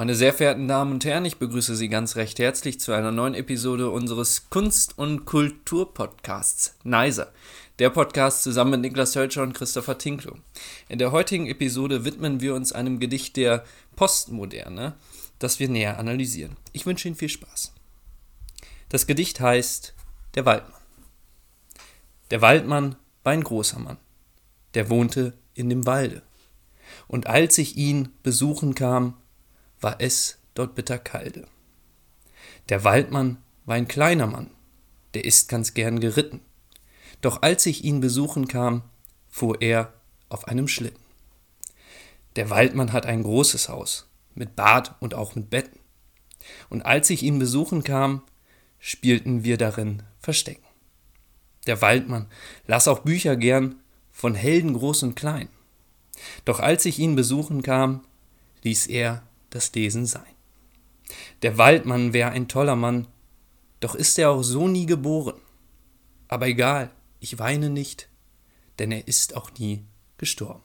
Meine sehr verehrten Damen und Herren, ich begrüße Sie ganz recht herzlich zu einer neuen Episode unseres Kunst- und Kulturpodcasts Neiser. Der Podcast zusammen mit Niklas Hölscher und Christopher Tinklo. In der heutigen Episode widmen wir uns einem Gedicht der Postmoderne, das wir näher analysieren. Ich wünsche Ihnen viel Spaß. Das Gedicht heißt Der Waldmann. Der Waldmann war ein großer Mann, der wohnte in dem Walde. Und als ich ihn besuchen kam, war es dort bitter kalde. Der Waldmann war ein kleiner Mann, der ist ganz gern geritten. Doch als ich ihn besuchen kam, fuhr er auf einem Schlitten. Der Waldmann hat ein großes Haus, mit Bad und auch mit Betten. Und als ich ihn besuchen kam, spielten wir darin Verstecken. Der Waldmann las auch Bücher gern von Helden groß und klein. Doch als ich ihn besuchen kam, ließ er das Lesen sein. Der Waldmann wäre ein toller Mann, doch ist er auch so nie geboren. Aber egal, ich weine nicht, denn er ist auch nie gestorben.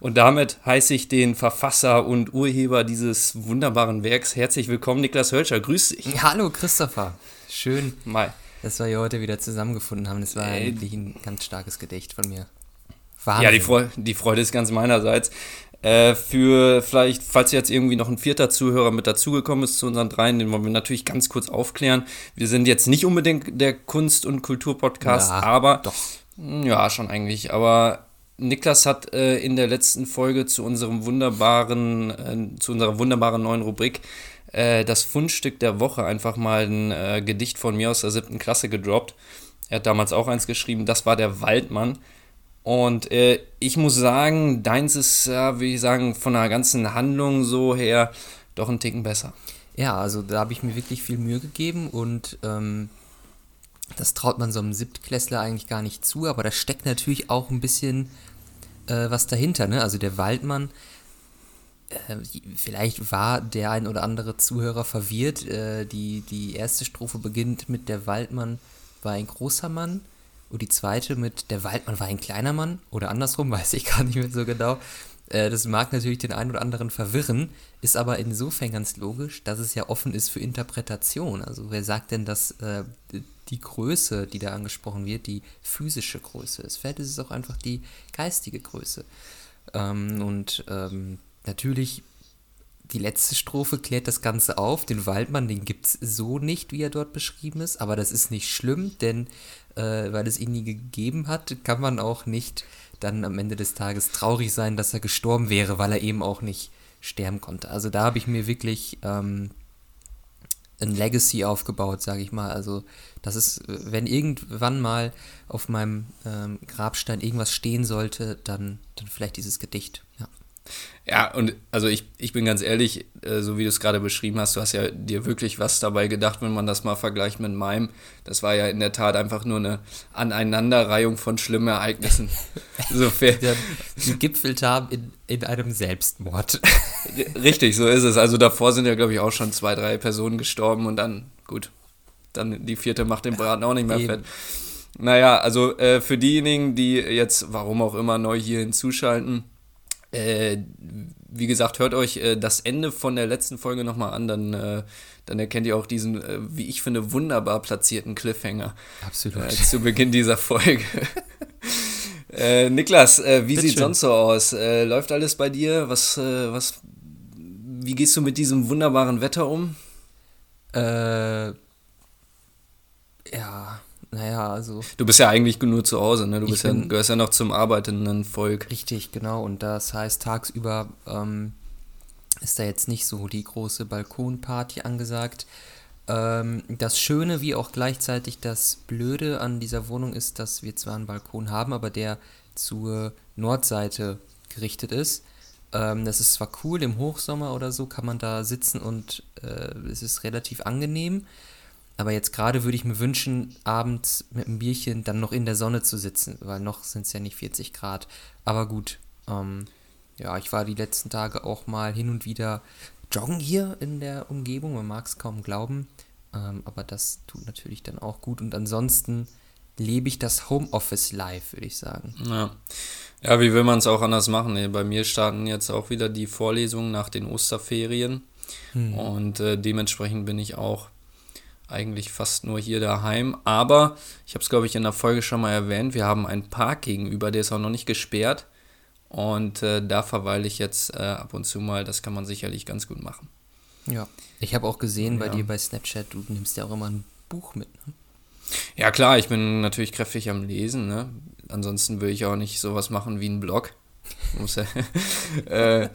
Und damit heiße ich den Verfasser und Urheber dieses wunderbaren Werks herzlich willkommen, Niklas Hölscher. Grüß dich. Hallo, Christopher. Schön, Mal. dass wir hier heute wieder zusammengefunden haben. Das war äh, eigentlich ein ganz starkes Gedicht von mir. Wahnsinn. Ja, die Freude, die Freude ist ganz meinerseits. Äh, für vielleicht, falls jetzt irgendwie noch ein vierter Zuhörer mit dazugekommen ist zu unseren dreien, den wollen wir natürlich ganz kurz aufklären. Wir sind jetzt nicht unbedingt der Kunst- und Kulturpodcast, ja, aber doch. Ja, schon eigentlich. Aber Niklas hat äh, in der letzten Folge zu unserem wunderbaren, äh, zu unserer wunderbaren neuen Rubrik äh, das Fundstück der Woche einfach mal ein äh, Gedicht von mir aus der siebten Klasse gedroppt. Er hat damals auch eins geschrieben, das war der Waldmann. Und äh, ich muss sagen, deins ist, ja, wie ich sagen, von der ganzen Handlung so her doch ein Ticken besser. Ja, also da habe ich mir wirklich viel Mühe gegeben und ähm, das traut man so einem Siebtklässler eigentlich gar nicht zu, aber da steckt natürlich auch ein bisschen äh, was dahinter. Ne? Also der Waldmann, äh, vielleicht war der ein oder andere Zuhörer verwirrt. Äh, die, die erste Strophe beginnt mit der Waldmann war ein großer Mann und die zweite mit Der Waldmann war ein kleiner Mann oder andersrum, weiß ich gar nicht mehr so genau. Äh, das mag natürlich den einen oder anderen verwirren, ist aber insofern ganz logisch, dass es ja offen ist für Interpretation. Also wer sagt denn, dass äh, die Größe, die da angesprochen wird, die physische Größe ist? Vielleicht ist es auch einfach die geistige Größe. Ähm, und ähm, natürlich die letzte Strophe klärt das Ganze auf. Den Waldmann, den gibt es so nicht, wie er dort beschrieben ist, aber das ist nicht schlimm, denn äh, weil es ihn nie gegeben hat, kann man auch nicht dann am Ende des Tages traurig sein, dass er gestorben wäre, weil er eben auch nicht sterben konnte. Also da habe ich mir wirklich ähm, ein Legacy aufgebaut, sage ich mal. Also das ist, wenn irgendwann mal auf meinem ähm, Grabstein irgendwas stehen sollte, dann, dann vielleicht dieses Gedicht. Ja. Ja, und also ich, ich bin ganz ehrlich, äh, so wie du es gerade beschrieben hast, du hast ja dir wirklich was dabei gedacht, wenn man das mal vergleicht mit meinem. Das war ja in der Tat einfach nur eine Aneinanderreihung von schlimmen Ereignissen. so die gipfelt haben in, in einem Selbstmord. Richtig, so ist es. Also davor sind ja, glaube ich, auch schon zwei, drei Personen gestorben und dann, gut, dann die vierte macht den Braten auch nicht mehr Eben. fett. Naja, also äh, für diejenigen, die jetzt, warum auch immer, neu hier hinzuschalten, äh, wie gesagt, hört euch äh, das Ende von der letzten Folge nochmal an, dann, äh, dann erkennt ihr auch diesen, äh, wie ich finde, wunderbar platzierten Cliffhanger. Absolut. Äh, zu Beginn dieser Folge. Äh, Niklas, wie sieht sonst so aus? läuft alles bei dir? Was, was, wie gehst du mit diesem wunderbaren Wetter um? Äh, ja, naja, also. Du bist ja eigentlich nur zu Hause, ne? Du bist ja, gehörst ja noch zum arbeitenden Volk. Richtig, genau. Und das heißt, tagsüber ähm, ist da jetzt nicht so die große Balkonparty angesagt. Ähm, das Schöne wie auch gleichzeitig das Blöde an dieser Wohnung ist, dass wir zwar einen Balkon haben, aber der zur Nordseite gerichtet ist. Ähm, das ist zwar cool, im Hochsommer oder so kann man da sitzen und äh, es ist relativ angenehm. Aber jetzt gerade würde ich mir wünschen, abends mit einem Bierchen dann noch in der Sonne zu sitzen, weil noch sind es ja nicht 40 Grad. Aber gut, ähm, ja, ich war die letzten Tage auch mal hin und wieder joggen hier in der Umgebung. Man mag es kaum glauben. Ähm, aber das tut natürlich dann auch gut. Und ansonsten lebe ich das Homeoffice live, würde ich sagen. Ja. Ja, wie will man es auch anders machen? Bei mir starten jetzt auch wieder die Vorlesungen nach den Osterferien. Und äh, dementsprechend bin ich auch eigentlich fast nur hier daheim. Aber ich habe es, glaube ich, in der Folge schon mal erwähnt. Wir haben einen Park gegenüber, der ist auch noch nicht gesperrt. Und äh, da verweile ich jetzt äh, ab und zu mal. Das kann man sicherlich ganz gut machen. Ja. Ich habe auch gesehen bei Ja. dir bei Snapchat, du nimmst ja auch immer ein Buch mit. Ne? Ja, klar, ich bin natürlich kräftig am Lesen. Ne? Ansonsten würde ich auch nicht sowas machen wie einen Blog. Muss ja, äh,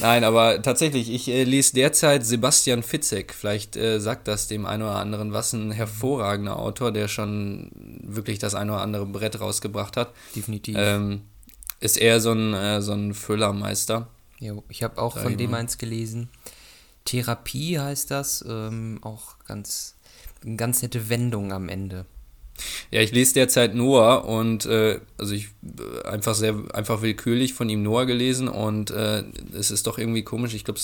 nein, aber tatsächlich, ich äh, lese derzeit Sebastian Fitzek. Vielleicht äh, sagt das dem einen oder anderen was. Ein hervorragender Autor, der schon wirklich das ein oder andere Brett rausgebracht hat. Definitiv. Ähm, ist eher so ein, äh, so ein Füllermeister. Jo, ich habe auch Sag von dem mal. eins gelesen. Therapie heißt das. Ähm, auch ganz, eine ganz nette Wendung am Ende. Ja, ich lese derzeit Noah und äh, also ich äh, einfach sehr einfach willkürlich von ihm Noah gelesen und äh, es ist doch irgendwie komisch. Ich glaube,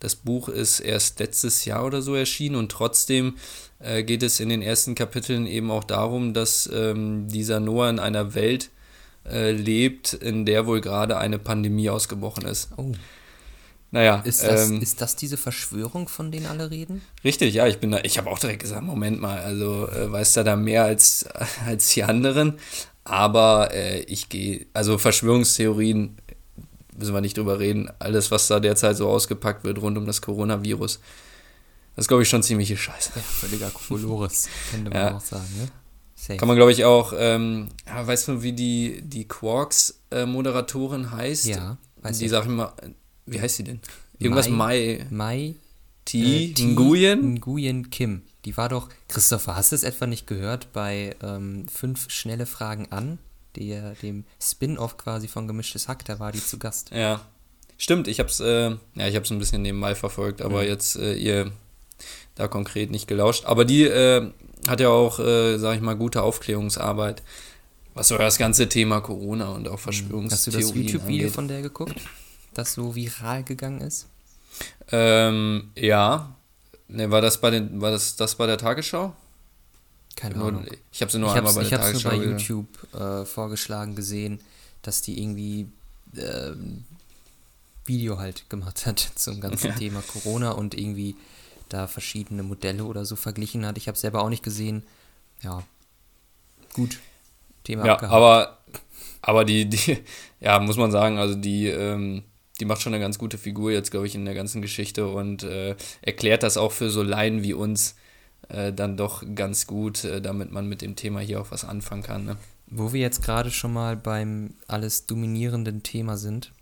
das, Buch ist erst letztes Jahr oder so erschienen und trotzdem äh, geht es in den ersten Kapiteln eben auch darum, dass ähm, dieser Noah in einer Welt äh, lebt, in der wohl gerade eine Pandemie ausgebrochen ist. Oh, Naja, ist das, ähm, ist das diese Verschwörung, von denen alle reden? Richtig, ja, ich bin da, ich habe auch direkt gesagt, Moment mal, also äh, weiß da da mehr als, als die anderen, aber äh, ich gehe, also Verschwörungstheorien, müssen wir nicht drüber reden, alles, was da derzeit so ausgepackt wird rund um das Coronavirus, das ist, glaube ich, schon ziemliche Scheiße. Ja, völliger Kokolores, könnte man Ja. auch sagen, ne? Safe. Kann man, glaube ich, auch, ähm, weißt du, wie die, die Quarks-Moderatorin heißt? ja, weiß die ich. sag ich mal, wie heißt sie denn? Irgendwas Mai, Mai T, äh, Nguyen? Nguyen Kim. Die war doch, Christopher, hast du es etwa nicht gehört bei ähm, Fünf schnelle Fragen an? Der, dem Spin-off quasi von Gemischtes Hack, da war die zu Gast. Ja, stimmt. Ich hab's, äh, ja, ich hab's ein bisschen nebenbei verfolgt, aber jetzt äh, ihr da konkret nicht gelauscht. Aber die äh, hat ja auch, äh, sag ich mal, gute Aufklärungsarbeit, was so das ganze Thema Corona und auch Hast du das Verschwörungstheorien YouTube-Video von der geguckt, das so viral gegangen ist? Ähm, ja. Ne, war das bei den, war das, das bei der Tagesschau? Keine Nur, Ahnung. ich habe sie nur ich einmal bei ich der hab's nur Tagesschau bei gesehen. YouTube äh, vorgeschlagen gesehen, dass die irgendwie ähm, Video halt gemacht hat zum ganzen Ja. Thema Corona und irgendwie da verschiedene Modelle oder so verglichen hat. Ich habe selber auch nicht gesehen. Ja, gut. Thema Ja, abgehakt. aber, aber die, die, ja, muss man sagen, also die, ähm, die macht schon eine ganz gute Figur jetzt, glaube ich, in der ganzen Geschichte und äh, erklärt das auch für so Laien wie uns äh, dann doch ganz gut, äh, damit man mit dem Thema hier auch was anfangen kann. Ne? Wo wir jetzt gerade schon mal beim alles dominierenden Thema sind,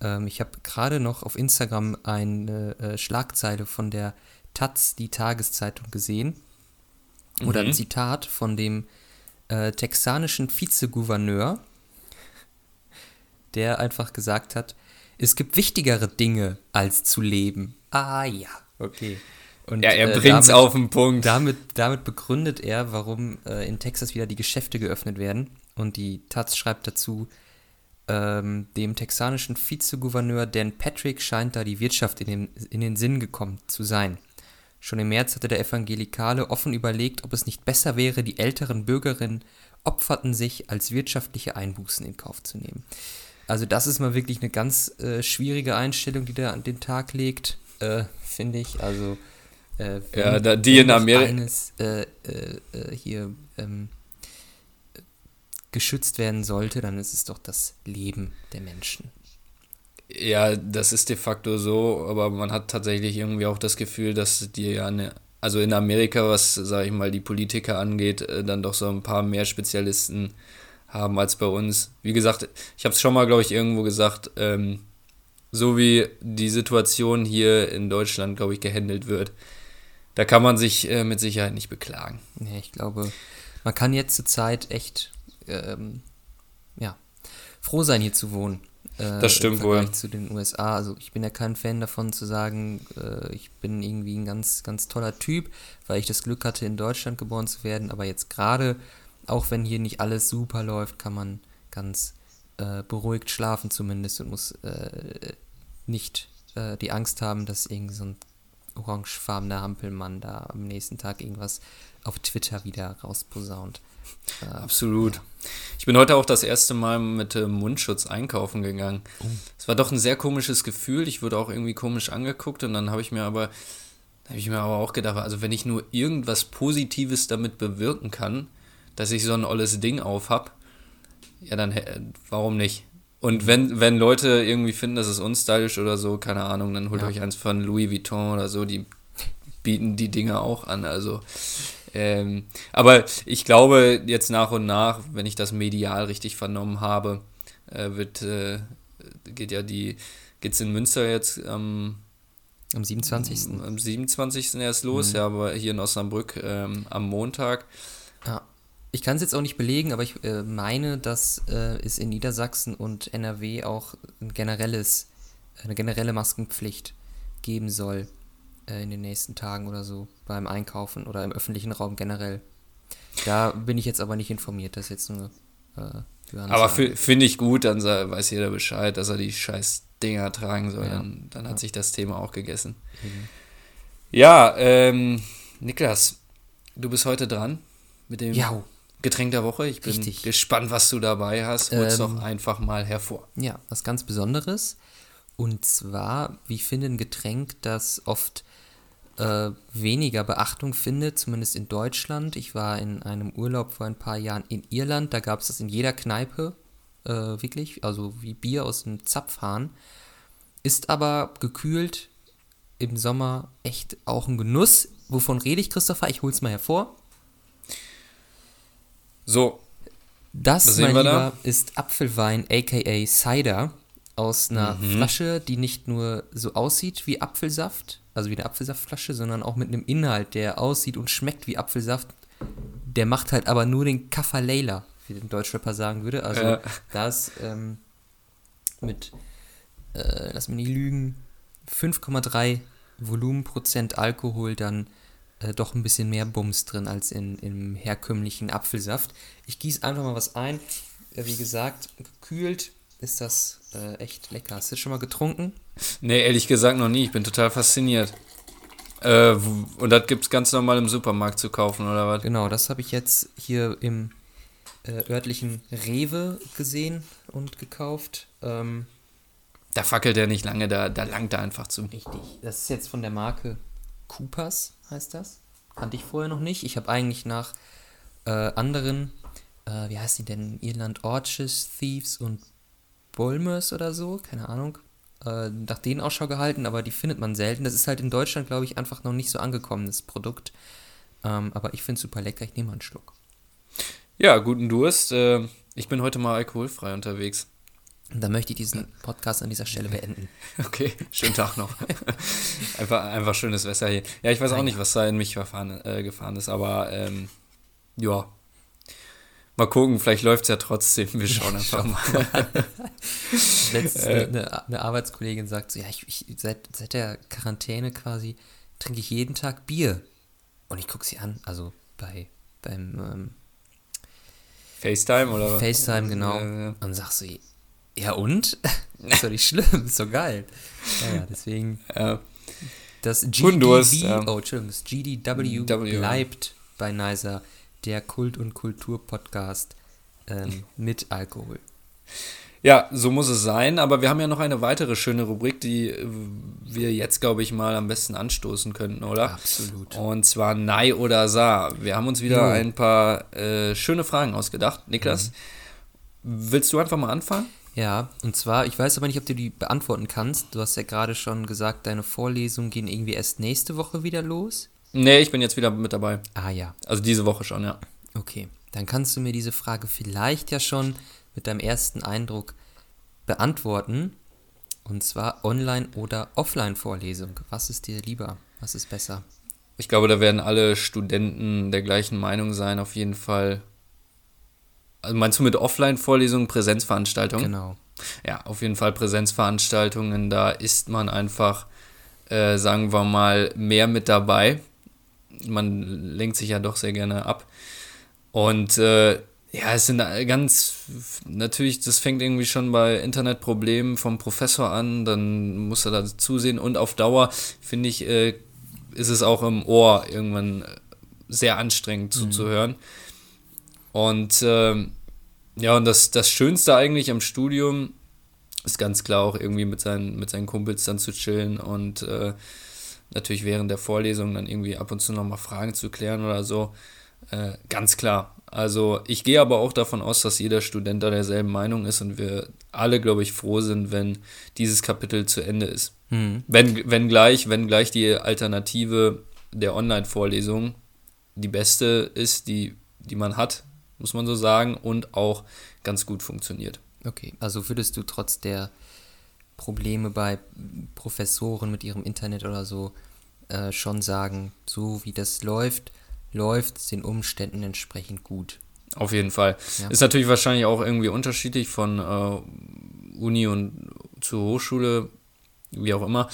ähm, ich habe gerade noch auf Instagram eine äh, Schlagzeile von der Taz, die Tageszeitung, gesehen. Oder ein Mhm. Zitat von dem äh, texanischen Vizegouverneur, der einfach gesagt hat, es gibt wichtigere Dinge als zu leben. Ah ja, okay. Und, Ja, er äh, bringt's damit- auf den Punkt. damit, damit begründet er, warum äh, in Texas wieder die Geschäfte geöffnet werden. Und die Taz schreibt dazu, ähm, dem texanischen Vizegouverneur Dan Patrick scheint da die Wirtschaft in den, in den Sinn gekommen zu sein. Schon im März hatte der Evangelikale offen überlegt, ob es nicht besser wäre, die älteren Bürgerinnen opferten sich, als wirtschaftliche Einbußen in Kauf zu nehmen. Also das ist mal wirklich eine ganz äh, schwierige Einstellung, die der an den Tag legt, äh, finde ich. Also äh, Ja, wenn- da- die in noch Ameri- eines äh, äh, äh, hier ähm, äh, geschützt werden sollte, dann ist es doch das Leben der Menschen. Ja, das ist de facto so, aber man hat tatsächlich irgendwie auch das Gefühl, dass die ja eine, also in Amerika, was, sage ich mal, die Politiker angeht, äh, dann doch so ein paar mehr Spezialisten haben als bei uns. Wie gesagt, ich habe es schon mal, glaube ich, irgendwo gesagt, ähm, so wie die Situation hier in Deutschland, glaube ich, gehandelt wird, da kann man sich äh, mit Sicherheit nicht beklagen. Ja, ich glaube, man kann jetzt zur Zeit echt ähm, ja, froh sein, hier zu wohnen. Äh, Das stimmt im Vergleich wohl. zu den USA. Also ich bin ja kein Fan davon zu sagen, äh, ich bin irgendwie ein ganz, ganz toller Typ, weil ich das Glück hatte, in Deutschland geboren zu werden. Aber jetzt gerade, auch wenn hier nicht alles super läuft, kann man ganz äh, beruhigt schlafen zumindest und muss äh, nicht äh, die Angst haben, dass irgend so ein orangefarbene Hampelmann da am nächsten Tag irgendwas auf Twitter wieder rausposaunt. Äh, Absolut. Ja. Ich bin heute auch das erste Mal mit äh, Mundschutz einkaufen gegangen. Oh. Es war doch ein sehr komisches Gefühl. Ich wurde auch irgendwie komisch angeguckt und dann habe ich mir aber habe ich mir aber auch gedacht, also wenn ich nur irgendwas Positives damit bewirken kann, dass ich so ein olles Ding auf habe, ja dann warum nicht? Und wenn, wenn Leute irgendwie finden, das ist unstylisch oder so, keine Ahnung, dann holt ja. euch eins von Louis Vuitton oder so, die bieten die Dinge auch an. Also, ähm, aber ich glaube, jetzt nach und nach, wenn ich das medial richtig vernommen habe, äh, wird, äh, geht ja die, geht's in Münster jetzt ähm, am 27. Am 27. erst los, mhm. ja, aber hier in Osnabrück ähm, am Montag. Ich kann es jetzt auch nicht belegen, aber ich äh, meine, dass äh, es in Niedersachsen und NRW auch ein generelles, eine generelle Maskenpflicht geben soll äh, in den nächsten Tagen oder so beim Einkaufen oder im öffentlichen Raum generell. Da bin ich jetzt aber nicht informiert, das ist jetzt nur. Äh, aber finde ich gut, dann weiß jeder Bescheid, dass er die scheiß Dinger tragen soll. Ja. Dann, dann hat ja. sich das Thema auch gegessen. Mhm. Ja, ähm, Niklas, du bist heute dran mit dem ja. Getränk der Woche. Ich bin Richtig. gespannt, was du dabei hast. Hol's ähm, doch einfach mal hervor. Ja, was ganz Besonderes. Und zwar, wie ich finde, ein Getränk, das oft äh, weniger Beachtung findet, zumindest in Deutschland. Ich war in einem Urlaub vor ein paar Jahren in Irland, da gab es das in jeder Kneipe, äh, wirklich, also wie Bier aus dem Zapfhahn. Ist aber gekühlt im Sommer echt auch ein Genuss. Wovon rede ich, Christopher? Ich hol's mal hervor. So. Das, mein Lieber, da? ist Apfelwein, aka Cider, aus einer mhm. Flasche, die nicht nur so aussieht wie Apfelsaft, also wie eine Apfelsaftflasche, sondern auch mit einem Inhalt, der aussieht und schmeckt wie Apfelsaft. Der macht halt aber nur den Kaffaleila, wie der Deutschrapper sagen würde. Also ja. da ist ähm, mit, äh, lass mich nicht lügen, 5,3 Volumenprozent Alkohol dann äh, doch ein bisschen mehr Bums drin als in, im herkömmlichen Apfelsaft. Ich gieße einfach mal was ein. Äh, wie gesagt, gekühlt ist das äh, echt lecker. Hast du das schon mal getrunken? Nee, ehrlich gesagt noch nie. Ich bin total fasziniert. Äh, und das gibt es ganz normal im Supermarkt zu kaufen, oder was? Genau, das habe ich jetzt hier im äh, örtlichen Rewe gesehen und gekauft. Ähm, da fackelt er nicht lange, da, da langt er einfach zu. Richtig. Das ist jetzt von der Marke Coopers, heißt das. Kannte ich vorher noch nicht. Ich habe eigentlich nach äh, anderen, äh, wie heißt die denn? Irland Orches Thieves und Bulmers oder so, keine Ahnung, äh, nach denen Ausschau gehalten, aber die findet man selten. Das ist halt in Deutschland, glaube ich, einfach noch nicht so angekommenes Produkt. Ähm, aber ich finde es super lecker, ich nehme mal einen Schluck. Ja, guten Durst. Äh, ich bin heute mal alkoholfrei unterwegs. Und dann möchte ich diesen Podcast an dieser Stelle beenden. Okay, schönen Tag noch. einfach, einfach schönes Wetter hier. Ja, ich weiß auch nicht, was da in mich verfahren, äh, gefahren ist, aber ähm, ja, Mal gucken, vielleicht läuft es ja trotzdem. Wir schauen einfach mal. Letztens äh. eine, eine, Arbeitskollegin sagt so, ja, ich, ich, seit, seit der Quarantäne quasi trinke ich jeden Tag Bier. Und ich gucke sie an, also bei beim ähm, FaceTime oder was? FaceTime, genau. Ja, ja. Und sag so, ja und? ist doch nicht schlimm, ist doch geil. Ja, ja deswegen. Ja. Das GDW, ja. oh, Entschuldigung, das GDW w. bleibt bei Nicer der Kult- und Kultur-Podcast ähm, mit Alkohol. Ja, so muss es sein, aber wir haben ja noch eine weitere schöne Rubrik, die äh, wir jetzt, glaube ich, mal am besten anstoßen könnten, oder? Absolut. Und zwar Nei oder Sa. Wir haben uns wieder jo. ein paar äh, schöne Fragen ausgedacht. Niklas, mhm. willst du einfach mal anfangen? Ja, und zwar, ich weiß aber nicht, ob du die beantworten kannst. Du hast ja gerade schon gesagt, deine Vorlesungen gehen irgendwie erst nächste Woche wieder los. Nee, ich bin jetzt wieder mit dabei. Ah ja. Also diese Woche schon, ja. Okay, dann kannst du mir diese Frage vielleicht ja schon mit deinem ersten Eindruck beantworten. Und zwar Online- oder Offline-Vorlesung. Was ist dir lieber? Was ist besser? Ich glaube, da werden alle Studenten der gleichen Meinung sein, auf jeden Fall. Also meinst du mit Offline-Vorlesungen Präsenzveranstaltungen? Genau. Ja, auf jeden Fall Präsenzveranstaltungen. Da ist man einfach, äh, sagen wir mal, mehr mit dabei man lenkt sich ja doch sehr gerne ab. Und äh, ja, es sind ganz, natürlich, das fängt irgendwie schon bei Internetproblemen vom Professor an, dann muss er da zusehen und auf Dauer, finde ich, äh, ist es auch im Ohr irgendwann sehr anstrengend zuzuhören. Und ähm, ja, und das, das Schönste eigentlich am Studium ist ganz klar auch irgendwie mit seinen, mit seinen Kumpels dann zu chillen und äh, natürlich während der Vorlesung dann irgendwie ab und zu nochmal Fragen zu klären oder so. Äh, ganz klar. Also ich gehe aber auch davon aus, dass jeder Student da derselben Meinung ist und wir alle, glaube ich, froh sind, wenn dieses Kapitel zu Ende ist. Hm. Wenn, wenn, gleich, wenn gleich die Alternative der Online-Vorlesung die beste ist, die, die man hat, muss man so sagen, und auch ganz gut funktioniert. Okay, also würdest du trotz der Probleme bei Professoren mit ihrem Internet oder so äh, schon sagen, so wie das läuft, läuft es den Umständen entsprechend gut. Auf jeden Fall. Ja. Ist natürlich wahrscheinlich auch irgendwie unterschiedlich von äh, Uni und zur Hochschule, wie auch immer.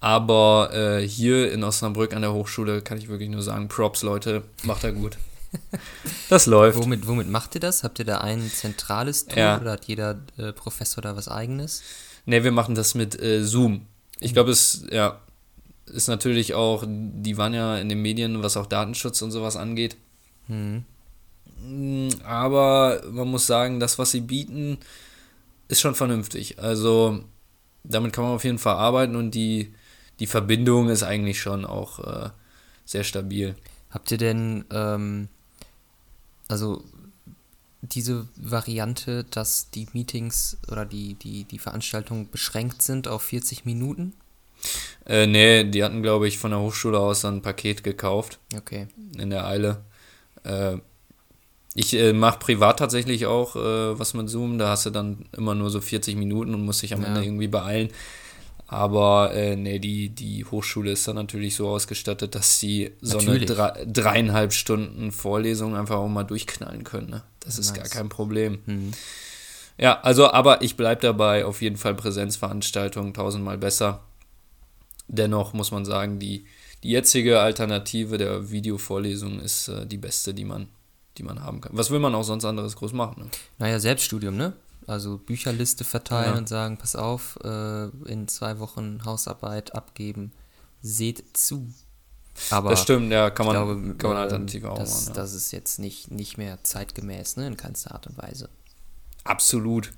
Aber äh, hier in Osnabrück an der Hochschule kann ich wirklich nur sagen, Props, Leute, macht er gut. das läuft. Womit, womit macht ihr das? Habt ihr da ein zentrales Tool Ja. oder hat jeder äh, Professor da was eigenes? Ne, wir machen das mit äh, Zoom. Ich glaube, es ja, ist natürlich auch, die waren ja in den Medien, was auch Datenschutz und sowas angeht. Hm. Mm, Aber man muss sagen, das, was sie bieten, ist schon vernünftig. Also damit kann man auf jeden Fall arbeiten und die, die Verbindung ist eigentlich schon auch äh, sehr stabil. Habt ihr denn, ähm, also diese Variante, dass die Meetings oder die, die, die Veranstaltungen beschränkt sind auf 40 Minuten? Äh, nee, die hatten, glaube ich, von der Hochschule aus ein Paket gekauft Okay. in der Eile. Äh, ich äh, mache privat tatsächlich auch äh, was mit Zoom. Da hast du dann immer nur so 40 Minuten und musst dich am Ja. Ende irgendwie beeilen. Aber äh, nee, die, die Hochschule ist dann natürlich so ausgestattet, dass sie so eine Natürlich. drei, dreieinhalb Stunden Vorlesung einfach auch mal durchknallen können. Ne? Das ist Nice. gar kein Problem. Hm. Ja, also, aber ich bleibe dabei, auf jeden Fall Präsenzveranstaltungen tausendmal besser. Dennoch muss man sagen, die, die jetzige Alternative der Videovorlesung ist äh, die beste, die man, die man haben kann. Was will man auch sonst anderes groß machen? Ne? Naja, Selbststudium, ne? Also Bücherliste verteilen Ja. und sagen, pass auf, äh, in zwei Wochen Hausarbeit abgeben, seht zu. Aber das stimmt, ja, kann man, glaube, kann man ähm, Alternative auch das, machen. Ja. das ist jetzt nicht, nicht mehr zeitgemäß, ne? In keinster Art und Weise. Absolut.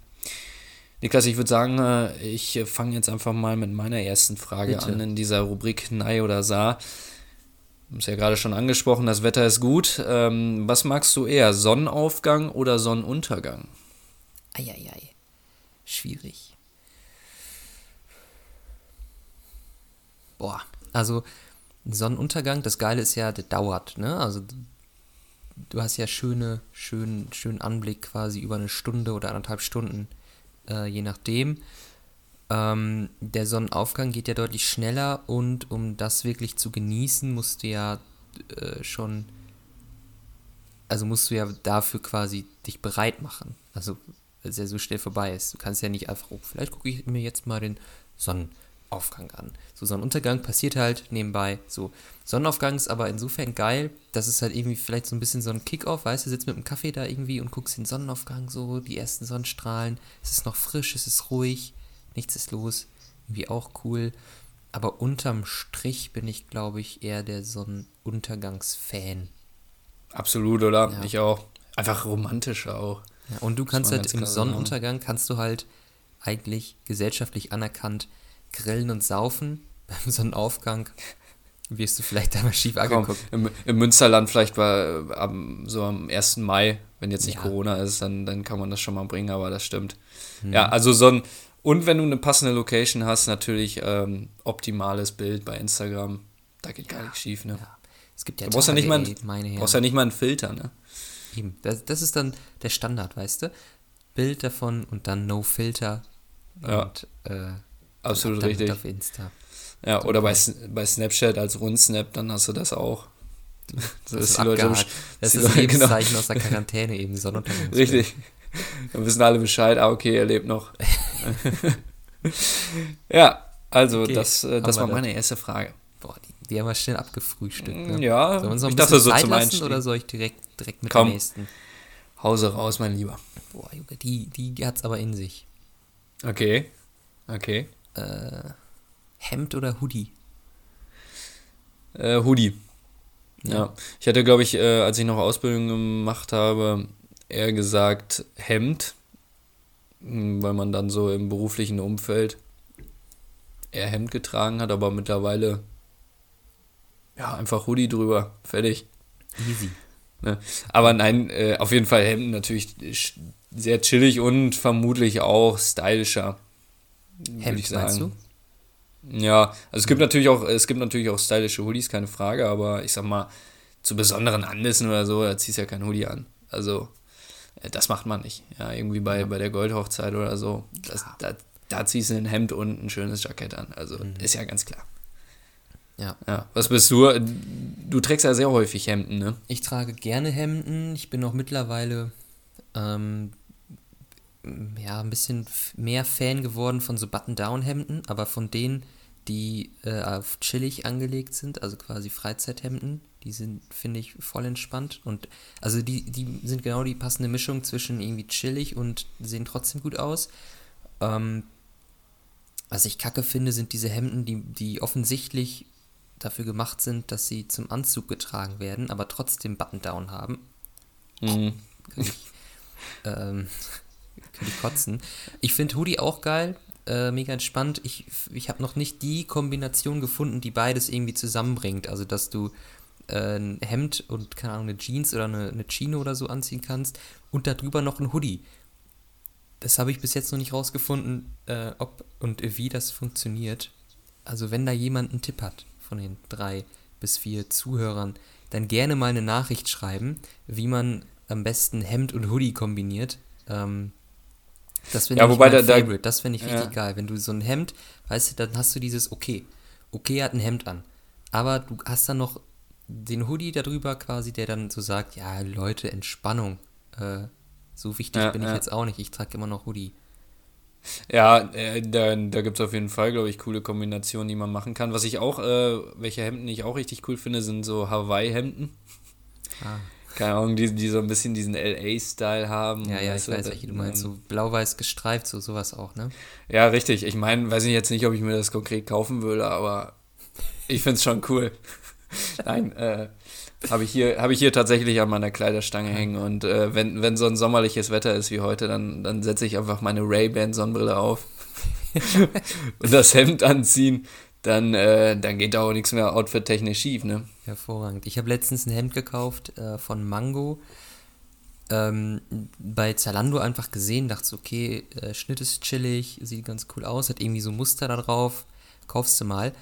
Niklas, ich würde sagen, äh, ich fange jetzt einfach mal mit meiner ersten Frage Bitte. an in dieser Rubrik Nei oder Sa. Haben es ja gerade schon angesprochen, das Wetter ist gut. Ähm, was magst du eher, Sonnenaufgang oder Sonnenuntergang? Eieiei. Schwierig. Boah, also Sonnenuntergang, das Geile ist ja, der dauert, ne? Also du- hast ja schöne, schön, schönen Anblick quasi über eine Stunde oder anderthalb Stunden, äh, je nachdem. Ähm, der Sonnenaufgang geht ja deutlich schneller und um das wirklich zu genießen, musst du ja äh, schon, also musst du ja dafür quasi dich bereit machen. Also, weil es ja so schnell vorbei ist. Du kannst ja nicht einfach, oh, vielleicht gucke ich mir jetzt mal den Sonnenaufgang an. So, Sonnenuntergang passiert halt nebenbei. So, Sonnenaufgang ist aber insofern geil, dass es halt irgendwie vielleicht so ein bisschen so ein Kick-Off, weißt du, sitzt mit dem Kaffee da irgendwie und guckst den Sonnenaufgang so, die ersten Sonnenstrahlen. Es ist noch frisch, es ist ruhig, nichts ist los. Irgendwie auch cool. Aber unterm Strich bin ich, glaube ich, eher der Sonnenuntergangsfan. Absolut, oder? Ja. Ich auch. Einfach romantischer auch. Ja, und du kannst halt im. Sonnenuntergang kannst du halt eigentlich gesellschaftlich anerkannt grillen und saufen. Beim Sonnenaufgang wirst du vielleicht einmal schief Komm, angeguckt. im, Im Münsterland vielleicht bei, am, so am 1. Mai, wenn jetzt nicht Ja. Corona ist, dann, dann kann man das schon mal bringen, aber das stimmt. Hm. Ja, also so ein, und wenn du eine passende Location hast, natürlich ähm, optimales Bild bei Instagram. Da geht gar nichts schief, ne? Ja. Es gibt ja Du brauchst ja nicht mal, ey, brauchst ja nicht mal einen Filter, ne? Eben. Das, das ist dann der Standard, weißt du? Bild davon und dann No Filter. Ja. Und äh, Absolut richtig. auf Insta. Ja, oder bei, bei Snapchat als Rundsnap, dann hast du das auch. Das dass ist die Leute. Das ist Leute- genau. Lebenszeichen aus der Quarantäne eben, Sonnenuntergang. Richtig. Dann wissen alle Bescheid. Ah, okay, er lebt noch. ja, also Okay, das, äh, das war das. meine erste Frage. Boah, die, die haben wir schnell abgefrühstückt. Ne? Ja, uns noch ein ich bisschen dachte so Zeit zum lassen Einstieg. oder soll ich direkt, direkt mit Komm. der nächsten? Hause raus, mein Lieber. Boah, Junge, die, die hat's aber in sich. Okay, okay. Äh, Hemd oder Hoodie? Äh, Hoodie. Ja. ja. Ich hatte, glaube ich, äh, als ich noch Ausbildung gemacht habe, eher gesagt Hemd, hm, weil man dann so im beruflichen Umfeld eher Hemd getragen hat, aber mittlerweile ja einfach Hoodie drüber, fertig. Easy. Ne? Aber nein, äh, auf jeden Fall Hemden natürlich sehr chillig und vermutlich auch stylischer. Hemd, ich sagen. meinst du? Ja, also es gibt natürlich auch, es gibt natürlich auch stylische Hoodies, keine Frage, aber ich sag mal, zu besonderen Anlässen oder so, da ziehst du ja kein Hoodie an. Also, äh, das macht man nicht. Ja, irgendwie bei, ja. bei der Goldhochzeit oder so. Das, da, da ziehst du ein Hemd und ein schönes Jackett an. Also, mhm. ist ja ganz klar. Ja. ja. Was bist du? Du trägst ja sehr häufig Hemden, ne? Ich trage gerne Hemden. Ich bin auch mittlerweile ähm, ja, ein bisschen mehr Fan geworden von so Button-Down-Hemden, aber von denen, die äh, auf chillig angelegt sind, also quasi Freizeithemden, die sind, finde ich, voll entspannt. Und also die, die sind genau die passende Mischung zwischen irgendwie chillig und sehen trotzdem gut aus. Ähm, was ich kacke finde, sind diese Hemden, die, die offensichtlich dafür gemacht sind, dass sie zum Anzug getragen werden, aber trotzdem Button-Down haben. Mhm. Kann ich, ähm, kann ich kotzen. Ich finde Hoodie auch geil, äh, mega entspannt. Ich, ich habe noch nicht die Kombination gefunden, die beides irgendwie zusammenbringt. Also, dass du äh, ein Hemd und, keine Ahnung, eine Jeans oder eine, eine Chino oder so anziehen kannst und darüber noch ein Hoodie. Das habe ich bis jetzt noch nicht rausgefunden, äh, ob und wie das funktioniert. Also, wenn da jemand einen Tipp hat von den drei bis vier Zuhörern, dann gerne mal eine Nachricht schreiben, wie man am besten Hemd und Hoodie kombiniert. Ähm, das finde ja, ich mein da, Favorite. Das finde ich richtig ja. geil. Wenn du so ein Hemd, weißt du, dann hast du dieses Okay. Okay hat ein Hemd an. Aber du hast dann noch den Hoodie darüber quasi, der dann so sagt, ja, Leute, Entspannung. Äh, so wichtig ja, bin ich jetzt auch nicht. Ich trage immer noch Hoodie. Ja, äh, da, da gibt es auf jeden Fall, glaube ich, coole Kombinationen, die man machen kann. Was ich auch, äh, welche Hemden ich auch richtig cool finde, sind so Hawaii-Hemden. Ah. Keine Ahnung, die, die so ein bisschen diesen LA-Style haben. Ja, ja, ich weiß, welche du meinst. So blau-weiß gestreift, so sowas auch, ne? Ja, richtig. Ich meine, weiß ich jetzt nicht, ob ich mir das konkret kaufen würde, aber ich finde es schon cool. Nein, äh, habe ich, hier, ich hier tatsächlich an meiner Kleiderstange hängen. Und äh, wenn, wenn so ein sommerliches Wetter ist wie heute, dann, dann setze ich einfach meine Ray-Ban-Sonnenbrille auf und das Hemd anziehen. Dann, äh, dann geht da auch nichts mehr outfit-technisch schief, ne? Hervorragend. Ich habe letztens ein Hemd gekauft äh, von Mango. Ähm, bei Zalando einfach gesehen, dachte so, okay, äh, Schnitt ist chillig, sieht ganz cool aus, hat irgendwie so Muster da drauf, kaufst du mal.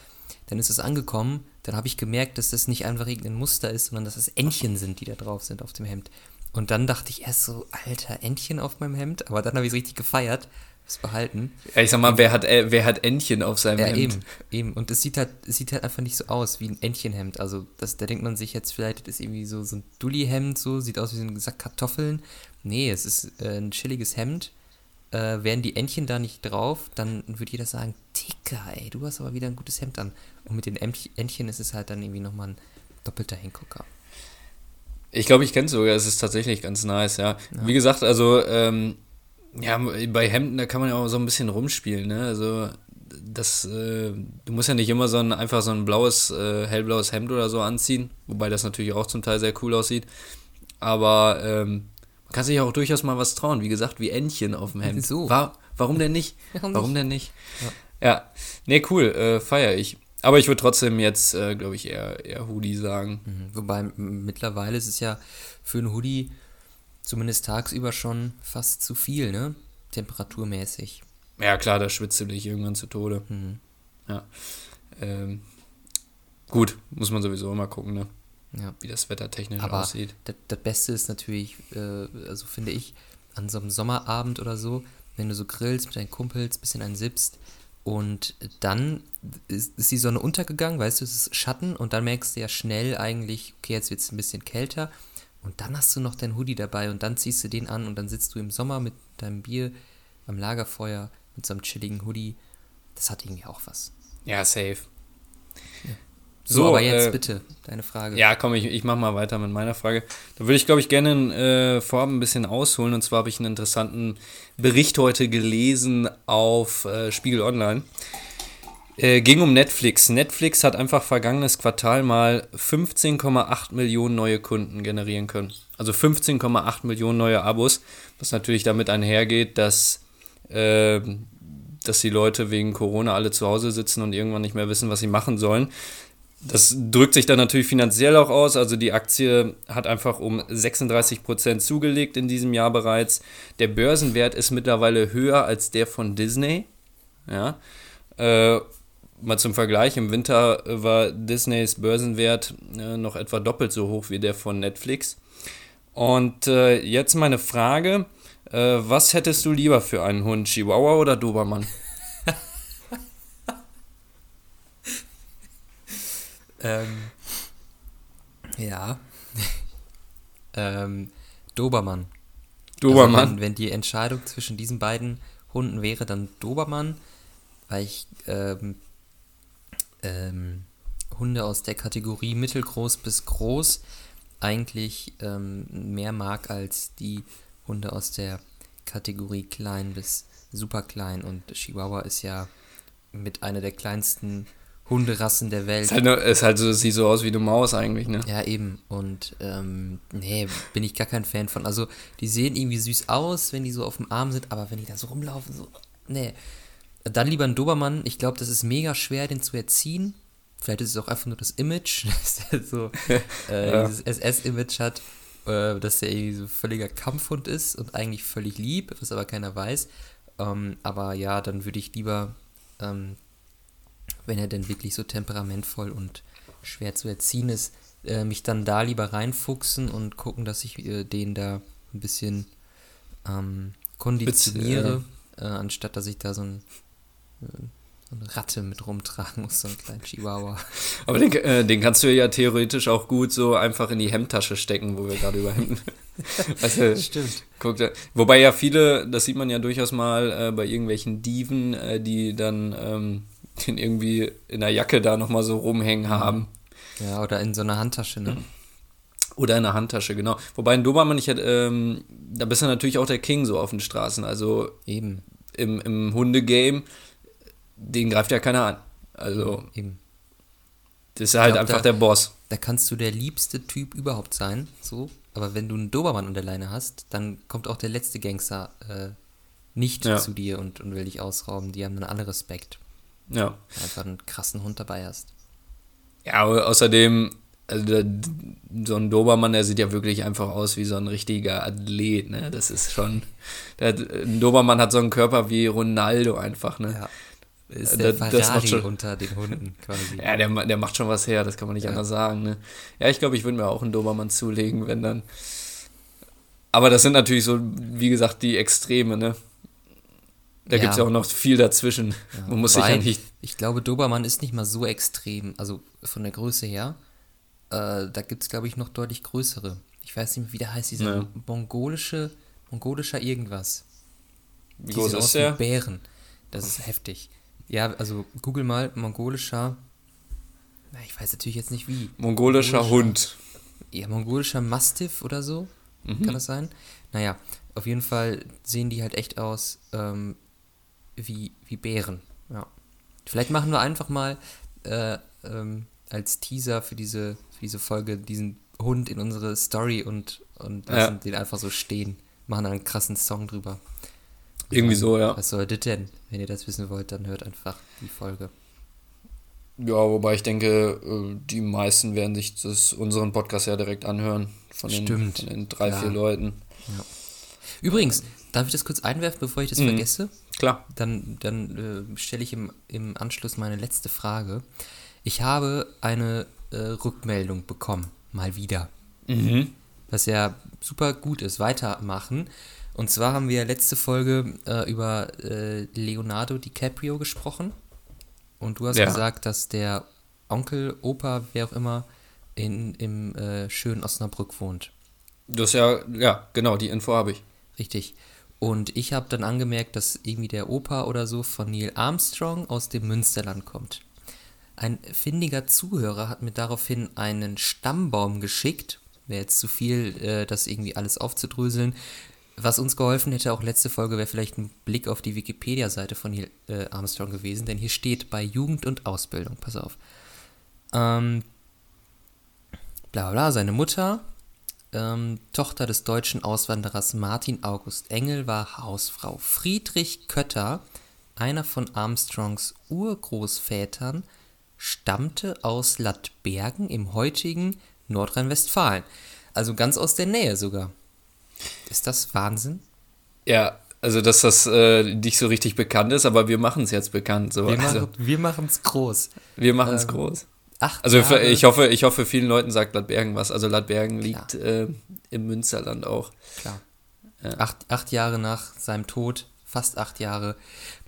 Dann ist es angekommen, dann habe ich gemerkt, dass das nicht einfach irgendein Muster ist, sondern dass es Entchen sind, die da drauf sind auf dem Hemd. Und dann dachte ich erst so, alter, Entchen auf meinem Hemd, aber dann habe ich es richtig gefeiert, es behalten. Ja, ich sag mal, wer hat, äh, wer hat Entchen auf seinem ja, Hemd? Eben, eben. Und es sieht halt, es sieht halt einfach nicht so aus wie ein Entchenhemd. Also das, da denkt man sich jetzt vielleicht, das ist irgendwie so, so ein Dulli-Hemd, so, sieht aus wie so ein Sack Kartoffeln. Nee, es ist äh, ein chilliges Hemd äh, wären die Entchen da nicht drauf, dann würde jeder sagen, Dicker, ey, du hast aber wieder ein gutes Hemd an. Und mit den Entchen ist es halt dann irgendwie nochmal ein doppelter Hingucker. Ich glaube, ich kenne es sogar, es ist tatsächlich ganz nice, ja. ja. Wie gesagt, also, ähm, ja, bei Hemden, da kann man ja auch so ein bisschen rumspielen, ne? Also, das, äh, du musst ja nicht immer so ein, einfach so ein blaues, äh, hellblaues Hemd oder so anziehen, wobei das natürlich auch zum Teil sehr cool aussieht. Aber ähm, kann sich auch durchaus mal was trauen, wie gesagt, wie Entchen auf dem Hemd. So. War, warum denn nicht? Warum, warum denn nicht? Ja. ja. Nee, cool, äh, feiere ich. Aber ich würde trotzdem jetzt, äh, glaube ich, eher, eher Hoodie sagen. Mhm. Wobei mittlerweile ist es ja für einen Hoodie zumindest tagsüber schon fast zu viel, ne? Temperaturmäßig. Ja, klar, da schwitzt du dich irgendwann zu Tode. Mhm. Ja. Ähm, gut, muss man sowieso immer gucken, ne? Ja. wie das Wetter technisch Aber aussieht. Das, das Beste ist natürlich, äh, also finde ich, an so einem Sommerabend oder so, wenn du so grillst mit deinen Kumpels, bisschen ein sippst und dann ist, ist, die Sonne untergegangen, weißt du, es ist Schatten und dann merkst du ja schnell eigentlich, okay, jetzt wird es ein bisschen kälter und dann hast du noch dein Hoodie dabei und dann ziehst du den an und dann sitzt du im Sommer mit deinem Bier am Lagerfeuer mit so einem chilligen Hoodie. Das hat irgendwie auch was. Ja, safe. Ja. So, so aber jetzt äh, bitte, deine Frage. Ja, komm, ich, ich mach mal weiter mit meiner Frage. Da würde ich, glaube ich, gerne äh, vorab ein bisschen ausholen. Und zwar habe ich einen interessanten Bericht heute gelesen auf äh, Spiegel Online. Äh, ging um Netflix. Netflix hat einfach vergangenes Quartal mal 15,8 Millionen neue Kunden generieren können. Also 15,8 Millionen neue Abos, was natürlich damit einhergeht, dass, äh, dass die Leute wegen Corona alle zu Hause sitzen und irgendwann nicht mehr wissen, was sie machen sollen. Das drückt sich dann natürlich finanziell auch aus. Also die Aktie hat einfach um 36 Prozent zugelegt in diesem Jahr bereits. Der Börsenwert ist mittlerweile höher als der von Disney. Ja. Äh, mal zum Vergleich, im Winter war Disneys Börsenwert äh, noch etwa doppelt so hoch wie der von Netflix. Und äh, jetzt meine Frage, äh, was hättest du lieber für einen Hund, Chihuahua oder Dobermann? Ähm, ja. ähm, Dobermann. Dobermann. Also wenn, wenn die Entscheidung zwischen diesen beiden Hunden wäre, dann Dobermann, weil ich ähm, ähm, Hunde aus der Kategorie mittelgroß bis groß eigentlich ähm, mehr mag als die Hunde aus der Kategorie klein bis super klein. Und Chihuahua ist ja mit einer der kleinsten Hunderassen der Welt. Ist halt, nur, ist halt so, sieht so aus wie eine Maus eigentlich, ne? Ja, eben. Und ähm, nee, bin ich gar kein Fan von. Also, die sehen irgendwie süß aus, wenn die so auf dem Arm sind, aber wenn die da so rumlaufen, so. Nee. Dann lieber ein Dobermann. Ich glaube, das ist mega schwer, den zu erziehen. Vielleicht ist es auch einfach nur das Image, dass er so äh, ja. dieses SS-Image hat, äh, dass er irgendwie so völliger Kampfhund ist und eigentlich völlig lieb, was aber keiner weiß. Ähm, aber ja, dann würde ich lieber, ähm, wenn er denn wirklich so temperamentvoll und schwer zu erziehen ist, äh, mich dann da lieber reinfuchsen und gucken, dass ich äh, den da ein bisschen ähm, konditioniere, äh, anstatt dass ich da so ein so eine Ratte mit rumtragen muss, so einen kleinen Chihuahua. Aber den, äh, den kannst du ja theoretisch auch gut so einfach in die Hemdtasche stecken, wo wir gerade über Hemden. du, Stimmt. Guck, wobei ja viele, das sieht man ja durchaus mal äh, bei irgendwelchen Diven, äh, die dann ähm, den irgendwie in der Jacke da nochmal so rumhängen haben. Ja, oder in so einer Handtasche, ne? Oder in der Handtasche, genau. Wobei ein Dobermann, ich hätte, ähm, da bist du natürlich auch der King so auf den Straßen. Also eben im, im Hundegame den greift ja keiner an. Also. Eben. Das ist halt glaub, einfach da, der Boss. Da kannst du der liebste Typ überhaupt sein, so. Aber wenn du einen Dobermann an der Leine hast, dann kommt auch der letzte Gangster äh, nicht ja. zu dir und, und will dich ausrauben. Die haben dann alle Respekt. Ja. Wenn du einfach einen krassen Hund dabei hast. Ja, aber außerdem, also der, so ein Dobermann, der sieht ja wirklich einfach aus wie so ein richtiger Athlet, ne? Das ist schon. Der, ein Dobermann hat so einen Körper wie Ronaldo einfach, ne? Ja. Ist äh, der das, das schon, unter den Hunden quasi. Ja, der, der macht schon was her, das kann man nicht ja. anders sagen. Ne? Ja, ich glaube, ich würde mir auch einen Dobermann zulegen, wenn dann. Aber das sind natürlich so, wie gesagt, die Extreme, ne? Da ja. gibt es ja auch noch viel dazwischen. Ja. Man muss sich ja nicht. Ich glaube, Dobermann ist nicht mal so extrem, also von der Größe her. Äh, da gibt es, glaube ich, noch deutlich größere. Ich weiß nicht mehr, wie der heißt, dieser ja. mongolische, mongolischer irgendwas. Wie groß ist der? Bären. Das ist heftig. Ja, also google mal mongolischer. Na, ich weiß natürlich jetzt nicht wie. Mongolischer, mongolischer Hund. Ja, mongolischer Mastiff oder so. Mhm. Kann das sein? Naja, auf jeden Fall sehen die halt echt aus ähm, wie, wie Bären. Ja. Vielleicht machen wir einfach mal äh, ähm, als Teaser für diese, für diese Folge diesen Hund in unsere Story und, und lassen ja. den einfach so stehen. Machen einen krassen Song drüber. Irgendwie so, ja. Was soll das denn? Wenn ihr das wissen wollt, dann hört einfach die Folge. Ja, wobei ich denke, äh, die meisten werden sich das, unseren Podcast ja direkt anhören. Von den, Stimmt. Von den drei, Klar. vier Leuten. Ja. Übrigens, darf ich das kurz einwerfen, bevor ich das mhm. vergesse? Klar. Dann, dann äh, stelle ich im, im Anschluss meine letzte Frage. Ich habe eine äh, Rückmeldung bekommen, mal wieder. Mhm. Was ja super gut ist. Weitermachen. Und zwar haben wir letzte Folge äh, über äh, Leonardo DiCaprio gesprochen. Und du hast ja. gesagt, dass der Onkel, Opa, wer auch immer, in, im äh, schönen Osnabrück wohnt. Das ja, ja, genau, die Info habe ich. Richtig. Und ich habe dann angemerkt, dass irgendwie der Opa oder so von Neil Armstrong aus dem Münsterland kommt. Ein findiger Zuhörer hat mir daraufhin einen Stammbaum geschickt. Wäre jetzt zu viel, äh, das irgendwie alles aufzudröseln. was uns geholfen hätte, auch letzte Folge, wäre vielleicht ein Blick auf die Wikipedia-Seite von Neil äh, Armstrong gewesen, denn hier steht bei Jugend und Ausbildung, pass auf. Ähm, bla bla, seine Mutter, ähm, Tochter des deutschen Auswanderers Martin August Engel, war Hausfrau. Friedrich Kötter, einer von Armstrongs Urgroßvätern, stammte aus Lattbergen im heutigen Nordrhein-Westfalen. Also ganz aus der Nähe sogar. Ist das Wahnsinn? Ja, also dass das äh, nicht so richtig bekannt ist, aber wir machen es jetzt bekannt. So. Wir also, machen es groß. Wir machen es ähm, groß. Acht also Jahre, ich hoffe, ich hoffe, vielen Leuten sagt Ladbergen was. Also Ladbergen liegt äh, im Münsterland auch. Klar. Ja. Acht, acht Jahre nach seinem Tod, fast acht Jahre,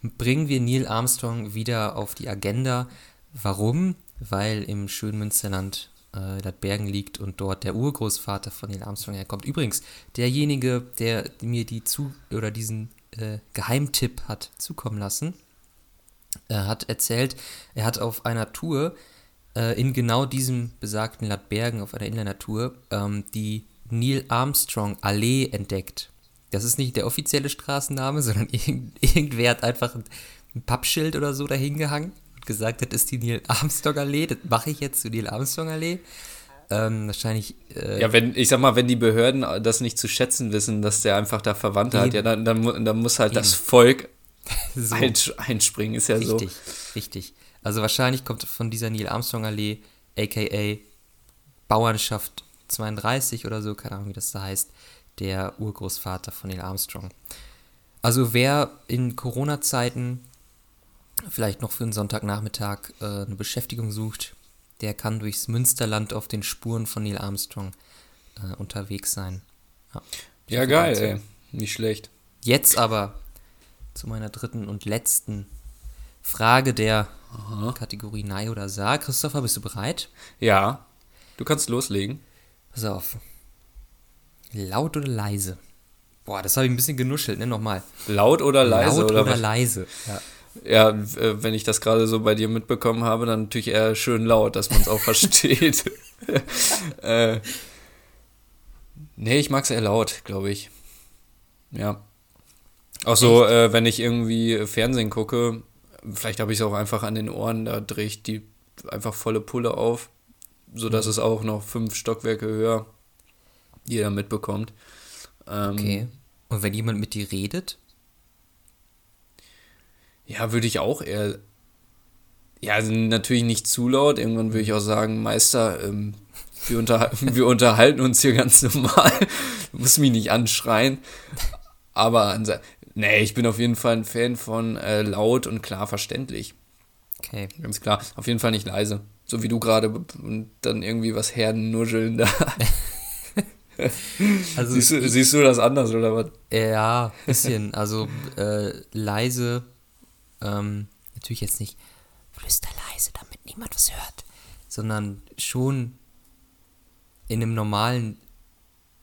bringen wir Neil Armstrong wieder auf die Agenda. Warum? Weil im schönen Münsterland äh, Ladbergen liegt und dort der Urgroßvater von Neil Armstrong herkommt. Übrigens, derjenige, der mir die zu oder diesen äh, Geheimtipp hat zukommen lassen, äh, hat erzählt, er hat auf einer Tour äh, in genau diesem besagten Ladbergen, auf einer Inlinertour, ähm, die Neil Armstrong Allee entdeckt. Das ist nicht der offizielle Straßenname, sondern irgend, irgendwer hat einfach ein, ein Pappschild oder so dahingehangen und gesagt, das ist die Neil Armstrong Allee, das mache ich jetzt zu Neil Armstrong Allee. Ähm, wahrscheinlich. Äh, ja, wenn, ich sag mal, wenn die Behörden das nicht zu schätzen wissen, dass der einfach da Verwandte eben. hat, ja, dann, dann, dann muss halt eben. das Volk so. einspringen, ist ja richtig, so. Richtig, richtig. Also wahrscheinlich kommt von dieser Neil Armstrong Allee, aka Bauernschaft 32 oder so, keine Ahnung, wie das da heißt, der Urgroßvater von Neil Armstrong. Also wer in Corona-Zeiten vielleicht noch für einen Sonntagnachmittag äh, eine Beschäftigung sucht, der kann durchs Münsterland auf den Spuren von Neil Armstrong äh, unterwegs sein. Ja, ja geil, ey. Nicht schlecht. Jetzt aber zu meiner dritten und letzten Frage der Aha. Kategorie Nein oder Sa. Christopher, bist du bereit? Ja. Du kannst loslegen. Pass auf. Laut oder leise? Boah, das habe ich ein bisschen genuschelt, ne? Nochmal. Laut oder leise? Laut oder, oder leise, ja. Ja, äh, wenn ich das gerade so bei dir mitbekommen habe, dann natürlich eher schön laut, dass man es auch versteht. äh, nee, ich mag es eher laut, glaube ich. Ja. Auch so, äh, wenn ich irgendwie Fernsehen gucke, vielleicht habe ich es auch einfach an den Ohren, da drehe ich die einfach volle Pulle auf, sodass mhm. es auch noch fünf Stockwerke höher jeder mitbekommt. Ähm, okay. Und wenn jemand mit dir redet? Ja, würde ich auch eher. Ja, also natürlich nicht zu laut. Irgendwann würde ich auch sagen, Meister, ähm, wir, unterhalten, wir unterhalten uns hier ganz normal. Du musst mich nicht anschreien. Aber Nee, ich bin auf jeden Fall ein Fan von äh, laut und klar verständlich. Okay. Ganz klar. Auf jeden Fall nicht leise. So wie du gerade und dann irgendwie was hernuscheln da. also siehst, du, siehst du das anders oder was? Ja, bisschen. Also äh, leise, ähm, natürlich jetzt nicht flüsterleise, damit niemand was hört, sondern schon in einem normalen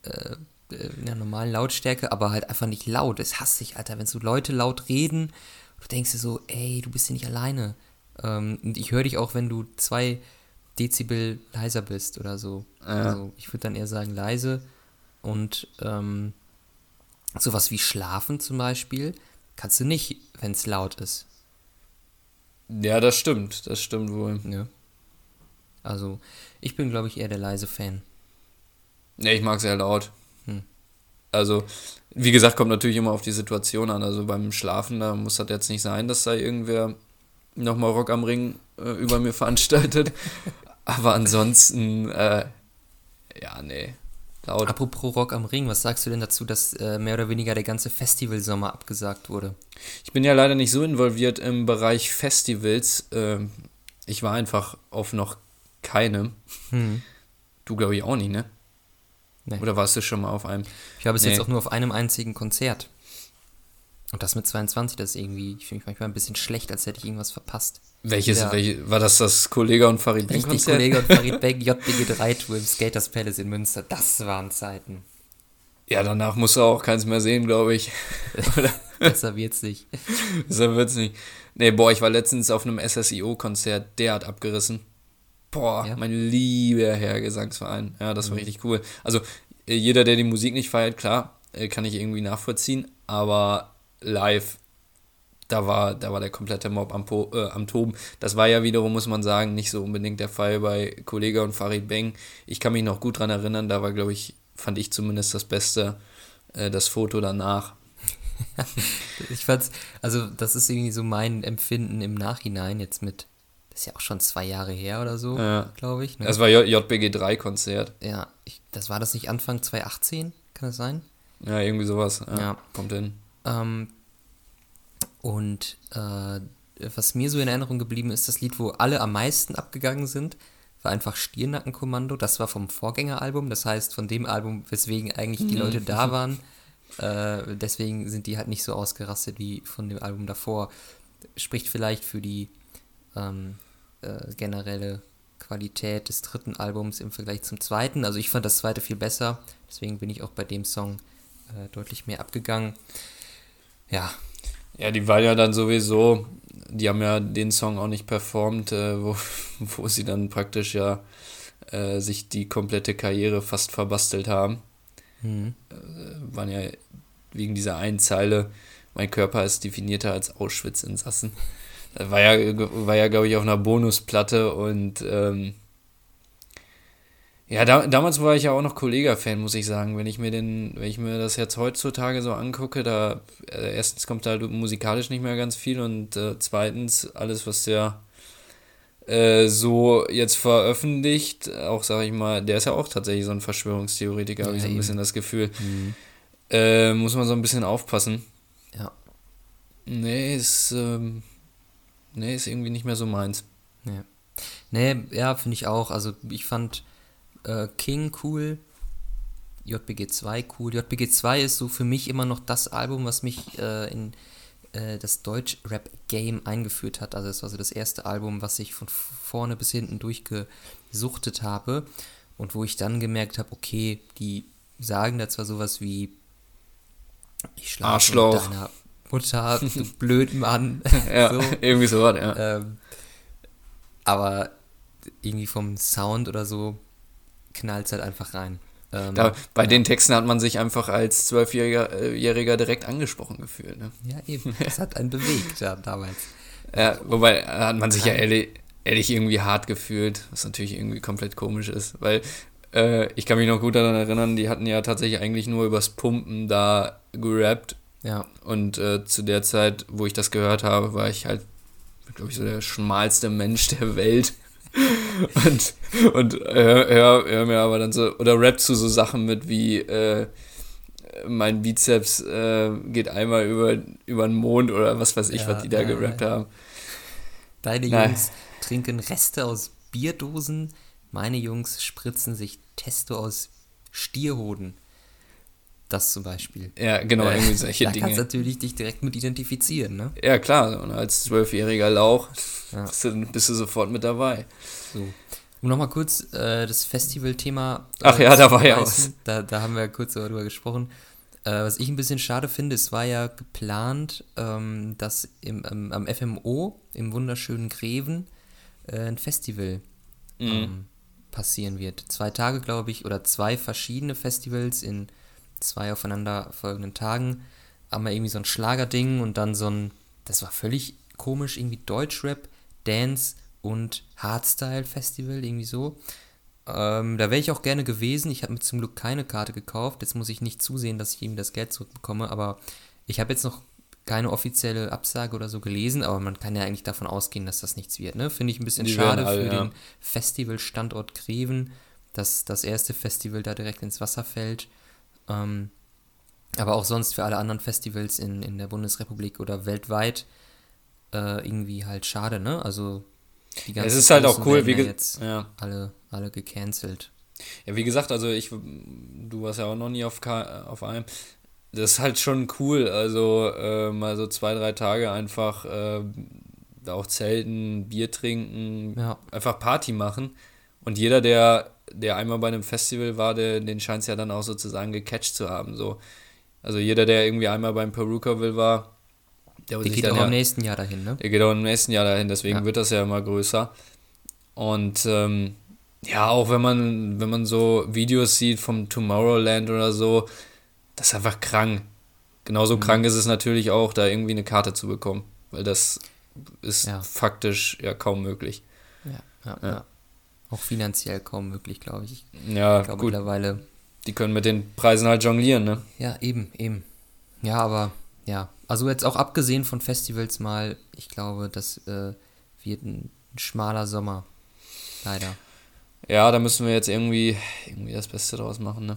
äh, in der normalen Lautstärke, aber halt einfach nicht laut. Es hasst sich, Alter, wenn so Leute laut reden, du denkst dir so, ey, du bist ja nicht alleine. Ähm, und ich höre dich auch, wenn du zwei Dezibel leiser bist oder so. Ja. Also ich würde dann eher sagen leise. Und ähm, sowas wie Schlafen zum Beispiel kannst du nicht, wenn es laut ist. Ja, das stimmt. Das stimmt wohl. Ja. Also ich bin, glaube ich, eher der leise Fan. Ja, ich mag sehr laut. Also, wie gesagt, kommt natürlich immer auf die Situation an. Also beim Schlafen, da muss das jetzt nicht sein, dass da irgendwer nochmal Rock am Ring äh, über mir veranstaltet. Aber ansonsten, äh, ja, nee. Laut. Apropos Rock am Ring, was sagst du denn dazu, dass äh, mehr oder weniger der ganze Festivalsommer abgesagt wurde? Ich bin ja leider nicht so involviert im Bereich Festivals. Ähm, ich war einfach auf noch keine. Hm. Du glaube ich auch nicht, ne? Nee. Oder warst du schon mal auf einem? Ich war bis nee. jetzt auch nur auf einem einzigen Konzert. Und das mit 22, das ist irgendwie, ich fühle mich manchmal ein bisschen schlecht, als hätte ich irgendwas verpasst. Welches, ja. welche, war das das Kollega und Farid Bang Konzert? Kollege und Farid Bang, JBG 3 Tour im Skaters Palace in Münster. Das waren Zeiten. Ja, danach musst du auch keins mehr sehen, glaube ich. Besser wird's nicht. Besser wird's nicht. Nee, boah, ich war letztens auf einem SSIO-Konzert, der hat abgerissen. Boah, ja. mein lieber Herr Gesangsverein. Ja, das war mhm. richtig cool. Also, jeder, der die Musik nicht feiert, klar, äh, kann ich irgendwie nachvollziehen, aber live, da war, da war der komplette Mob am, po, äh, am Toben. Das war ja wiederum, muss man sagen, nicht so unbedingt der Fall bei Kollega und Farid Beng. Ich kann mich noch gut dran erinnern, da war, glaube ich, fand ich zumindest das Beste, äh, das Foto danach. ich fand's, also das ist irgendwie so mein Empfinden im Nachhinein jetzt mit, das ist ja auch schon zwei Jahre her oder so, Ja. glaube ich. Ne? Das war JBG 3 Konzert. ja, ich, das war das nicht Anfang 2018, kann das sein? Ja, irgendwie sowas. Ja, Ja. Kommt hin. Ähm, und äh, was mir so in Erinnerung geblieben ist, das Lied, wo alle am meisten abgegangen sind, war einfach Stirnackenkommando. Das war vom Vorgängeralbum, das heißt von dem Album, weswegen eigentlich die Leute da waren. Äh, deswegen sind die halt nicht so ausgerastet wie von dem Album davor. Spricht vielleicht für die ähm, äh, generelle Qualität des dritten Albums im Vergleich zum zweiten. Also ich fand das zweite viel besser, deswegen bin ich auch bei dem Song äh, deutlich mehr abgegangen. Ja, Ja, die waren ja dann sowieso, die haben ja den Song auch nicht performt, äh, wo, wo sie dann praktisch ja äh, sich die komplette Karriere fast verbastelt haben. Mhm. Äh, waren ja wegen dieser einen Zeile, mein Körper ist definierter als Auschwitz-Insassen. War ja, war ja glaube ich, auf einer Bonusplatte und ähm, ja, da, damals war ich ja auch noch Kollega-Fan, muss ich sagen. Wenn ich mir den, wenn ich mir das jetzt heutzutage so angucke, da äh, erstens kommt da musikalisch nicht mehr ganz viel und äh, zweitens alles, was der äh, so jetzt veröffentlicht, auch sage ich mal, der ist ja auch tatsächlich so ein Verschwörungstheoretiker, habe ich Ja, so ein eben. bisschen das Gefühl. Mhm. Äh, muss man so ein bisschen aufpassen. Ja. Nee, ist, ähm, nee, ist irgendwie nicht mehr so meins. Ja. Nee, ja, finde ich auch. Also ich fand äh, King cool, JBG 2 cool. JBG 2 ist so für mich immer noch das Album, was mich äh, in äh, das Deutsch-Rap-Game eingeführt hat. Also es war so das erste Album, was ich von vorne bis hinten durchgesuchtet habe und wo ich dann gemerkt habe, okay, die sagen da zwar sowas wie ich schlafe Arschloch. mit deiner Mutter, du blöden Mann. Ja, so. irgendwie so was, ja. Ähm, aber irgendwie vom Sound oder so knallt es halt einfach rein. Ähm, Da, bei den Texten hat man sich einfach als Zwölfjähriger äh, direkt angesprochen gefühlt. Ne? ja, eben. Das hat einen bewegt ja, damals. Ja, wobei äh, hat man sich ja ehrlich, ehrlich irgendwie hart gefühlt, was natürlich irgendwie komplett komisch ist, weil äh, ich kann mich noch gut daran erinnern, die hatten ja tatsächlich eigentlich nur übers Pumpen da gerappt Ja, und äh, zu der Zeit, wo ich das gehört habe, war ich halt, glaube ich, so der schmalste Mensch der Welt. und und hör, hör, hör mir aber dann so, oder rap zu so Sachen mit wie, äh, mein Bizeps äh, geht einmal über, über den Mond oder was weiß ich, Ja, was die da ja, gerappt haben. deine Nein. Jungs trinken Reste aus Bierdosen, meine Jungs spritzen sich Testo aus Stierhoden. Das zum Beispiel. Ja, genau, Äh, irgendwie solche da kannst du Dinge. natürlich dich direkt mit identifizieren, ne? Ja, klar, und als zwölfjähriger Lauch Ja. bist, du, bist du sofort mit dabei. So. Um nochmal kurz äh, das Festival-Thema. Äh, Ach ja, da war ja reißen. Da, da haben wir kurz darüber gesprochen. Äh, was ich ein bisschen schade finde, es war ja geplant, ähm, dass im, ähm, am FMO im wunderschönen Greven äh, ein Festival Mhm. ähm, passieren wird. Zwei Tage, glaube ich, oder zwei verschiedene Festivals in zwei aufeinander folgenden Tagen. Einmal irgendwie so ein Schlagerding und dann so ein, das war völlig komisch, irgendwie Deutschrap, Dance und Hardstyle-Festival, irgendwie so. Ähm, da wäre ich auch gerne gewesen. Ich habe mir zum Glück keine Karte gekauft. Jetzt muss ich nicht zusehen, dass ich irgendwie das Geld zurückbekomme. Aber ich habe jetzt noch keine offizielle Absage oder so gelesen. Aber man kann ja eigentlich davon ausgehen, dass das nichts wird. Ne? Finde ich ein bisschen Die schade alle, für ja. den Festivalstandort Greven, dass das erste Festival da direkt ins Wasser fällt. Ähm, aber auch sonst für alle anderen Festivals in, in der Bundesrepublik oder weltweit äh, irgendwie halt schade, ne? Also die Es ist halt auch cool, wie ja jetzt ja. alle, alle gecancelt. Ja, wie gesagt, also ich, du warst ja auch noch nie auf, auf einem. Das ist halt schon cool, also äh, mal so zwei, drei Tage einfach äh, auch zelten, Bier trinken, Ja. einfach Party machen. Und jeder, der, der einmal bei einem Festival war, der, den scheint es ja dann auch sozusagen gecatcht zu haben. So. Also jeder, der irgendwie einmal beim Perukaville war, der, Der geht auch ja, im nächsten Jahr dahin, ne? der geht auch im nächsten Jahr dahin, deswegen Ja. wird das ja immer größer. Und ähm, ja, auch wenn man, wenn man so Videos sieht vom Tomorrowland oder so, das ist einfach krank. Genauso mhm. krank ist es natürlich auch, da irgendwie eine Karte zu bekommen, weil das ist ja. faktisch ja kaum möglich. Ja, ja, ja. Auch finanziell kaum möglich, glaube ich. Ja, ich glaube gut. mittlerweile. Die können mit den Preisen halt jonglieren, ne? Ja, eben, eben. Ja, aber ja, also jetzt auch abgesehen von Festivals mal, ich glaube, das äh, wird ein, schmaler Sommer. Leider. Ja, da müssen wir jetzt irgendwie, irgendwie das Beste draus machen, ne?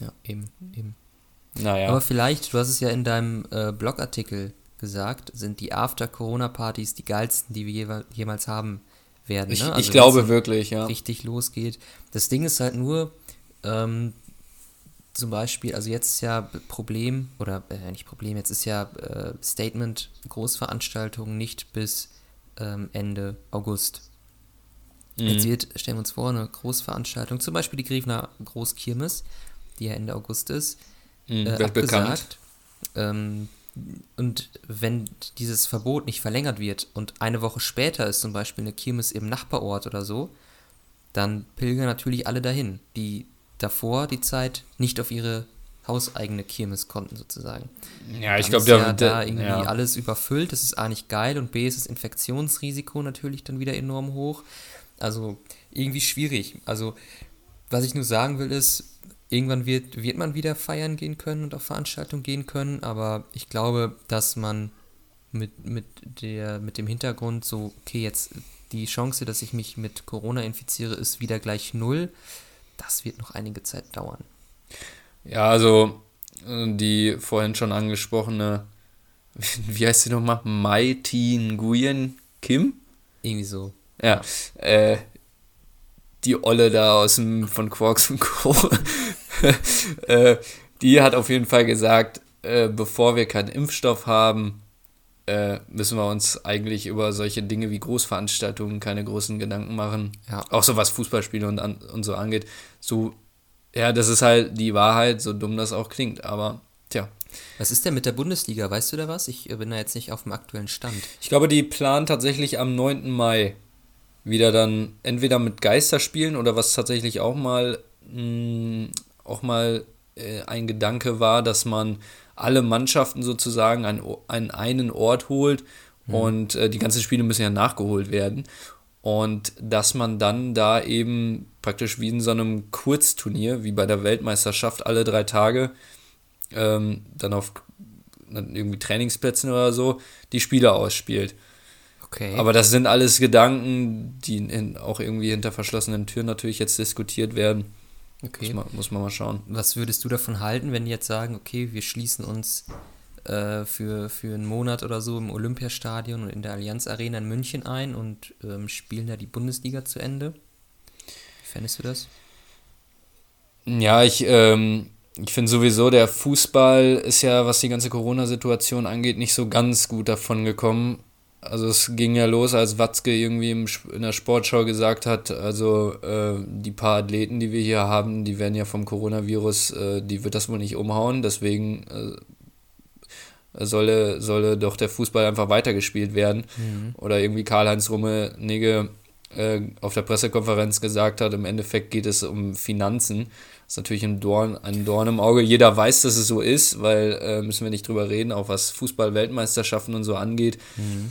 Ja, eben, eben. Naja. Aber vielleicht, du hast es ja in deinem äh, Blogartikel gesagt, sind die After-Corona-Partys die geilsten, die wir jemals haben werden. Ich, ne? also ich glaube wirklich, ja. Richtig losgeht. Das Ding ist halt nur, ähm, zum Beispiel, also jetzt ist ja Problem, oder äh, nicht Problem, jetzt ist ja äh, Statement Großveranstaltung nicht bis ähm, Ende August. Mhm. Jetzt wird, stellen wir uns vor, eine Großveranstaltung, zum Beispiel die Griefner Großkirmes, die ja Ende August ist, mhm, äh, abgesagt. Ähm, und wenn dieses Verbot nicht verlängert wird und eine Woche später ist zum Beispiel eine Kirmes im Nachbarort oder so, dann pilgern natürlich alle dahin, die davor die Zeit nicht auf ihre hauseigene Kirmes konnten sozusagen. Ja, ich glaube, ja da irgendwie ja. alles überfüllt. Das ist A nicht geil und B ist das Infektionsrisiko natürlich dann wieder enorm hoch. Also irgendwie schwierig. Also was ich nur sagen will ist, irgendwann wird, wird man wieder feiern gehen können und auf Veranstaltungen gehen können, aber ich glaube, dass man mit, mit, der, mit dem Hintergrund so, okay, jetzt die Chance, dass ich mich mit Corona infiziere, ist wieder gleich null. Das wird noch einige Zeit dauern. Ja, also die vorhin schon angesprochene, wie heißt sie nochmal? Mai Tin Nguyen Kim? Irgendwie so. Ja, äh, die Olle da aus dem von Quarks und Co. äh, die hat auf jeden Fall gesagt, äh, bevor wir keinen Impfstoff haben, äh, müssen wir uns eigentlich über solche Dinge wie Großveranstaltungen keine großen Gedanken machen. Ja. Auch so was Fußballspiele und, an, und so angeht. So, ja, das ist halt die Wahrheit, so dumm das auch klingt, aber tja. Was ist denn mit der Bundesliga? Weißt du da was? Ich bin da jetzt nicht auf dem aktuellen Stand. Ich glaube, die planen tatsächlich am 9. Mai wieder dann entweder mit Geisterspielen oder was tatsächlich auch mal mh, mm, auch mal äh, ein Gedanke war, dass man alle Mannschaften sozusagen an, an einen Ort holt mhm. und äh, die ganzen Spiele müssen ja nachgeholt werden und dass man dann da eben praktisch wie in so einem Kurzturnier, wie bei der Weltmeisterschaft, alle drei Tage ähm, dann auf irgendwie Trainingsplätzen oder so die Spiele ausspielt. Okay. Aber das sind alles Gedanken, die in, auch irgendwie hinter verschlossenen Türen natürlich jetzt diskutiert werden. Okay. Muss man, muss man mal schauen. Was würdest du davon halten, wenn die jetzt sagen, okay, wir schließen uns äh, für, für einen Monat oder so im Olympiastadion und in der Allianz Arena in München ein und ähm, spielen da die Bundesliga zu Ende? Wie fändest du das? Ja, ich, ähm, ich finde sowieso, der Fußball ist ja, was die ganze Corona-Situation angeht, nicht so ganz gut davon gekommen. Also es ging ja los, als Watzke irgendwie im, in der Sportschau gesagt hat, also äh, die paar Athleten, die wir hier haben, die werden ja vom Coronavirus, äh, die wird das wohl nicht umhauen, deswegen äh, solle, solle doch der Fußball einfach weitergespielt werden. Mhm. Oder irgendwie Karl-Heinz Rummenigge äh, auf der Pressekonferenz gesagt hat, im Endeffekt geht es um Finanzen. Das ist natürlich ein Dorn, ein Dorn im Auge. Jeder weiß, dass es so ist, weil äh, müssen wir nicht drüber reden, auch was Fußball-Weltmeisterschaften und so angeht. Mhm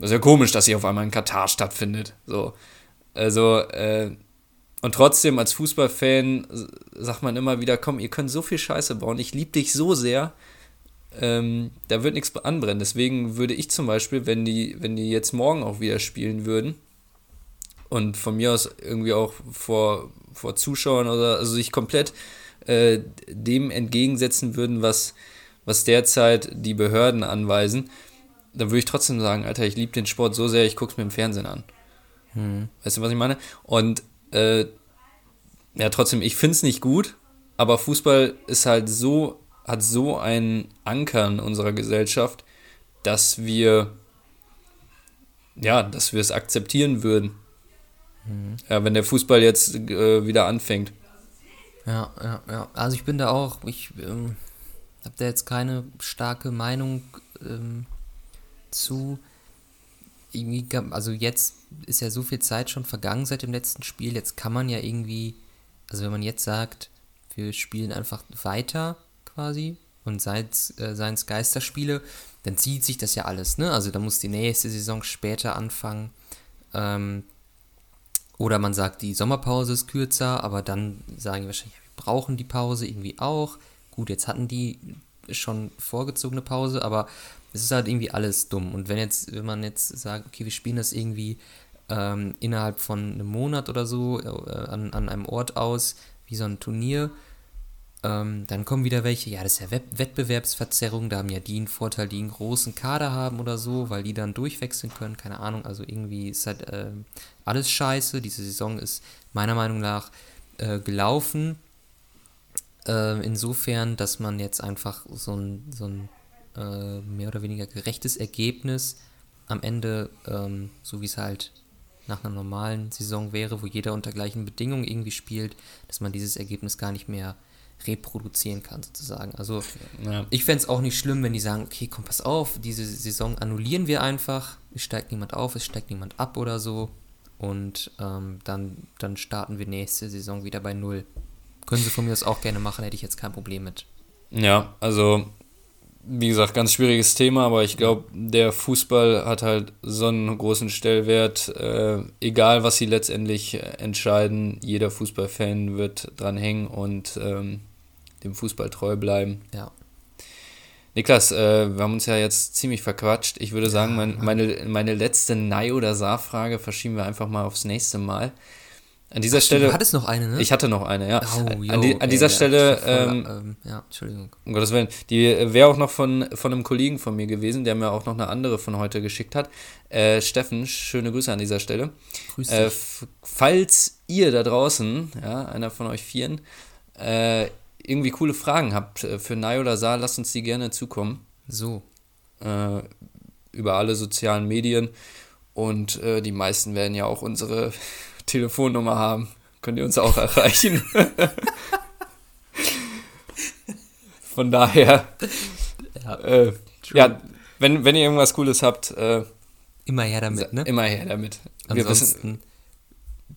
das ist ja komisch, dass sie auf einmal in Katar stattfindet. So. Also, äh, und trotzdem als Fußballfan sagt man immer wieder, komm, ihr könnt so viel Scheiße bauen, ich liebe dich so sehr, ähm, da wird nichts anbrennen. Deswegen würde ich zum Beispiel, wenn die, wenn die jetzt morgen auch wieder spielen würden und von mir aus irgendwie auch vor, vor Zuschauern oder also sich komplett äh, dem entgegensetzen würden, was, was derzeit die Behörden anweisen, dann würde ich trotzdem sagen, Alter, ich liebe den Sport so sehr, ich gucke es mir im Fernsehen an. Hm. Weißt du, was ich meine? Und äh, ja, trotzdem, ich finde es nicht gut, aber Fußball ist halt so, hat so einen Anker in unserer Gesellschaft, dass wir, ja, dass wir es akzeptieren würden. Hm. Ja, wenn der Fußball jetzt äh, wieder anfängt. Ja, ja, ja. Also ich bin da auch, ich ähm, habe da jetzt keine starke Meinung ähm, zu. Irgendwie, also jetzt ist ja so viel Zeit schon vergangen seit dem letzten Spiel. Jetzt kann man ja irgendwie, also wenn man jetzt sagt, wir spielen einfach weiter, quasi und Seins, äh, Geisterspiele, dann zieht sich das ja alles, ne? Also da muss die nächste Saison später anfangen. Ähm, oder man sagt, die Sommerpause ist kürzer, aber dann sagen wir wahrscheinlich, wir brauchen die Pause irgendwie auch. Gut, jetzt hatten die schon vorgezogene Pause, aber es ist halt irgendwie alles dumm. Und wenn jetzt, wenn man jetzt sagt, okay, wir spielen das irgendwie ähm, innerhalb von einem Monat oder so äh, an, an einem Ort aus, wie so ein Turnier, ähm, dann kommen wieder welche, ja, das ist ja Wett Wettbewerbsverzerrung, da haben ja die einen Vorteil, die einen großen Kader haben oder so, weil die dann durchwechseln können, keine Ahnung, also irgendwie ist halt äh, alles scheiße, diese Saison ist meiner Meinung nach äh, gelaufen, äh, insofern, dass man jetzt einfach so ein, so ein äh, mehr oder weniger gerechtes Ergebnis am Ende, ähm, so wie es halt nach einer normalen Saison wäre, wo jeder unter gleichen Bedingungen irgendwie spielt, dass man dieses Ergebnis gar nicht mehr reproduzieren kann, sozusagen. Also ja. ich fände es auch nicht schlimm, wenn die sagen, okay, komm, pass auf, diese Saison annullieren wir einfach, es steigt niemand auf, es steigt niemand ab oder so. Und ähm, dann, dann starten wir nächste Saison wieder bei Null. Können sie von mir das auch gerne machen, hätte ich jetzt kein Problem mit. Ja, also wie gesagt, ganz schwieriges Thema, aber ich glaube, der Fußball hat halt so einen großen Stellwert. Äh, egal, was sie letztendlich entscheiden, jeder Fußballfan wird dran hängen und ähm, dem Fußball treu bleiben. Ja. Niklas, äh, wir haben uns ja jetzt ziemlich verquatscht. Ich würde sagen, mein, meine, meine letzte Nei- oder Saar-Frage verschieben wir einfach mal aufs nächste Mal. An dieser Ach, Stelle. Du hattest noch eine, ne? Ich hatte noch eine, ja. Oh, yo, an, die, an ey, dieser ja, Stelle. Voll, ähm, ähm, ja, Entschuldigung. Um Gottes Willen. Die wäre auch noch von, von einem Kollegen von mir gewesen, der mir auch noch eine andere von heute geschickt hat. Äh, Steffen, schöne Grüße an dieser Stelle. Grüße. Äh, falls ihr da draußen, ja, einer von euch Vieren, äh, irgendwie coole Fragen habt äh, für Nai oder Saar, lasst uns die gerne zukommen. So. Äh, über alle sozialen Medien. Und äh, die meisten werden ja auch unsere Telefonnummer haben. Könnt ihr uns auch erreichen. Von daher. Ja, äh, ja, wenn, wenn ihr irgendwas Cooles habt. Äh, immer her damit, ne? Immer her damit. Wir Ansonsten, wissen,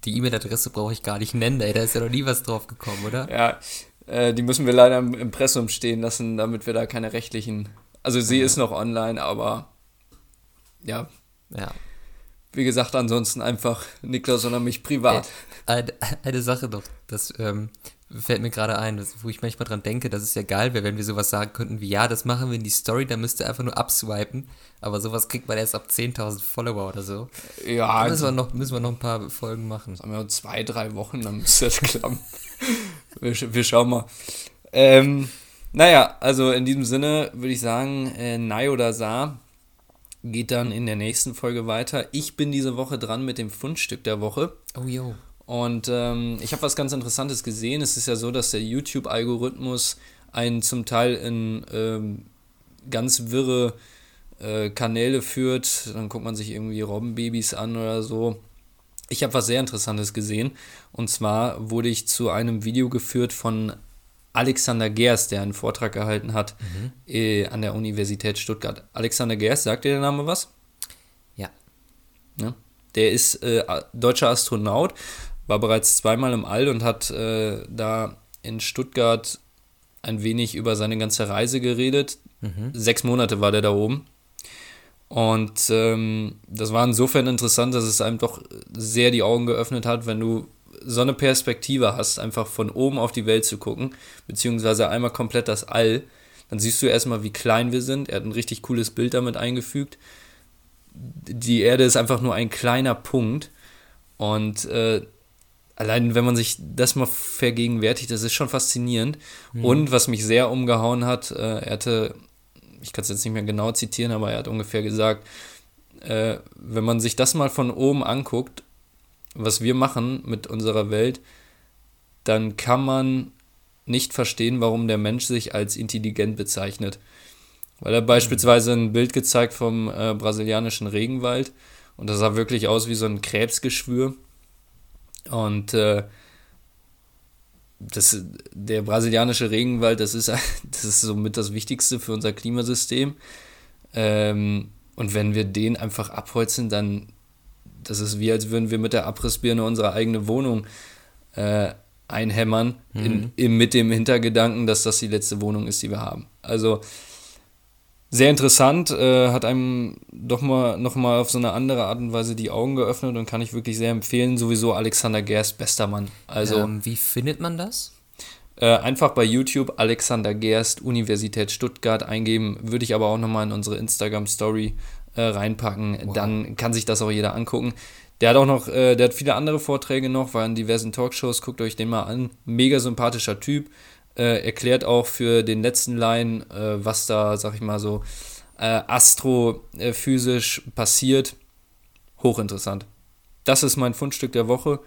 die E-Mail-Adresse brauche ich gar nicht nennen, ey. Da ist ja noch nie was drauf gekommen, oder? Ja, äh, die müssen wir leider im Impressum stehen lassen, damit wir da keine rechtlichen. Also sie ja. ist noch online, aber ja. Ja wie gesagt, ansonsten einfach Niklas, sondern mich privat. Eine, eine Sache noch, das ähm, fällt mir gerade ein, wo ich manchmal dran denke, dass es ja geil wäre, wenn wir sowas sagen könnten wie, ja, das machen wir in die Story, da müsst ihr einfach nur abswipen, aber sowas kriegt man erst ab 10.000 Follower oder so. Ja. Da müssen wir, noch, müssen wir noch ein paar Folgen machen. Haben wir zwei, drei Wochen, dann müsste das klappen. wir, wir, schauen mal. Ähm, naja, also in diesem Sinne würde ich sagen, äh, Nai oder Sa geht dann in der nächsten Folge weiter. Ich bin diese Woche dran mit dem Fundstück der Woche. Oh jo. Und ähm, ich habe was ganz Interessantes gesehen. Es ist ja so, dass der YouTube-Algorithmus einen zum Teil in ähm, ganz wirre äh, Kanäle führt. Dann guckt man sich irgendwie Robbenbabys an oder so. Ich habe was sehr Interessantes gesehen. Und zwar wurde ich zu einem Video geführt von Alexander Gers, der einen Vortrag gehalten hat mhm. äh, an der Universität Stuttgart. Alexander Gers, sagt dir der Name was? Ja. ja? Der ist äh, deutscher Astronaut, war bereits zweimal im All und hat äh, da in Stuttgart ein wenig über seine ganze Reise geredet. Mhm. Sechs Monate war der da oben. Und ähm, das war insofern interessant, dass es einem doch sehr die Augen geöffnet hat, wenn du so eine Perspektive hast, einfach von oben auf die Welt zu gucken, beziehungsweise einmal komplett das All, dann siehst du erstmal, wie klein wir sind. Er hat ein richtig cooles Bild damit eingefügt. Die Erde ist einfach nur ein kleiner Punkt. Und äh, allein, wenn man sich das mal vergegenwärtigt, das ist schon faszinierend. Mhm. Und was mich sehr umgehauen hat, äh, er hatte, ich kann es jetzt nicht mehr genau zitieren, aber er hat ungefähr gesagt, äh, wenn man sich das mal von oben anguckt was wir machen mit unserer Welt, dann kann man nicht verstehen, warum der Mensch sich als intelligent bezeichnet. Weil er beispielsweise ein Bild gezeigt vom äh, brasilianischen Regenwald und das sah wirklich aus wie so ein Krebsgeschwür. Und äh, das, der brasilianische Regenwald, das ist, das ist somit das Wichtigste für unser Klimasystem. Ähm, und wenn wir den einfach abholzen, dann das ist wie, als würden wir mit der Abrissbirne unsere eigene Wohnung äh, einhämmern, in, in, mit dem Hintergedanken, dass das die letzte Wohnung ist, die wir haben. Also sehr interessant, äh, hat einem doch mal noch mal auf so eine andere Art und Weise die Augen geöffnet und kann ich wirklich sehr empfehlen. Sowieso Alexander Gerst, bester Mann. Also ähm, wie findet man das? Äh, einfach bei YouTube Alexander Gerst, Universität Stuttgart eingeben, würde ich aber auch nochmal in unsere Instagram-Story äh, reinpacken. Wow. Dann kann sich das auch jeder angucken. Der hat auch noch, äh, der hat viele andere Vorträge noch, war in diversen Talkshows, guckt euch den mal an. Mega sympathischer Typ. Äh, erklärt auch für den letzten Line, äh, was da, sag ich mal so, äh, astrophysisch passiert. Hochinteressant. Das ist mein Fundstück der Woche.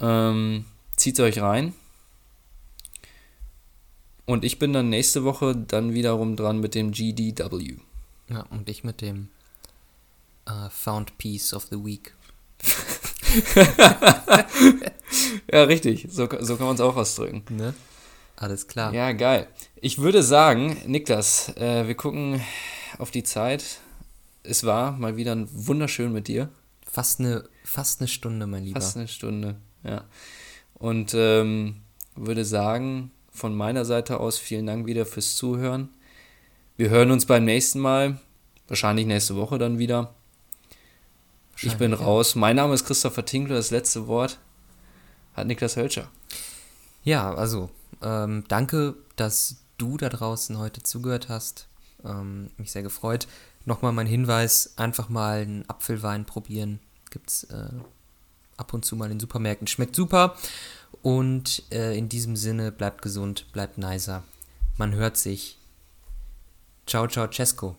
Ähm, zieht euch rein. Und ich bin dann nächste Woche dann wiederum dran mit dem GDW. Ja, und ich mit dem uh, Found Piece of the Week. ja, richtig. So, so kann man es auch ausdrücken. Ne? Alles klar. Ja, geil. Ich würde sagen, Niklas, äh, wir gucken auf die Zeit. Es war mal wieder wunderschön mit dir. Fast eine, fast eine Stunde, mein Lieber. Fast eine Stunde, ja. Und ähm, würde sagen, von meiner Seite aus vielen Dank wieder fürs Zuhören. Wir hören uns beim nächsten Mal, wahrscheinlich nächste Woche dann wieder. Ich bin ja. raus. Mein Name ist Christopher Tinkler. Das letzte Wort hat Niklas Hölscher. Ja, also ähm, danke, dass du da draußen heute zugehört hast. Ähm, mich sehr gefreut. Nochmal mein Hinweis: einfach mal einen Apfelwein probieren. Gibt es äh, ab und zu mal in Supermärkten. Schmeckt super. Und äh, in diesem Sinne, bleibt gesund, bleibt nicer. Man hört sich. Ciao, ciao, Cesco.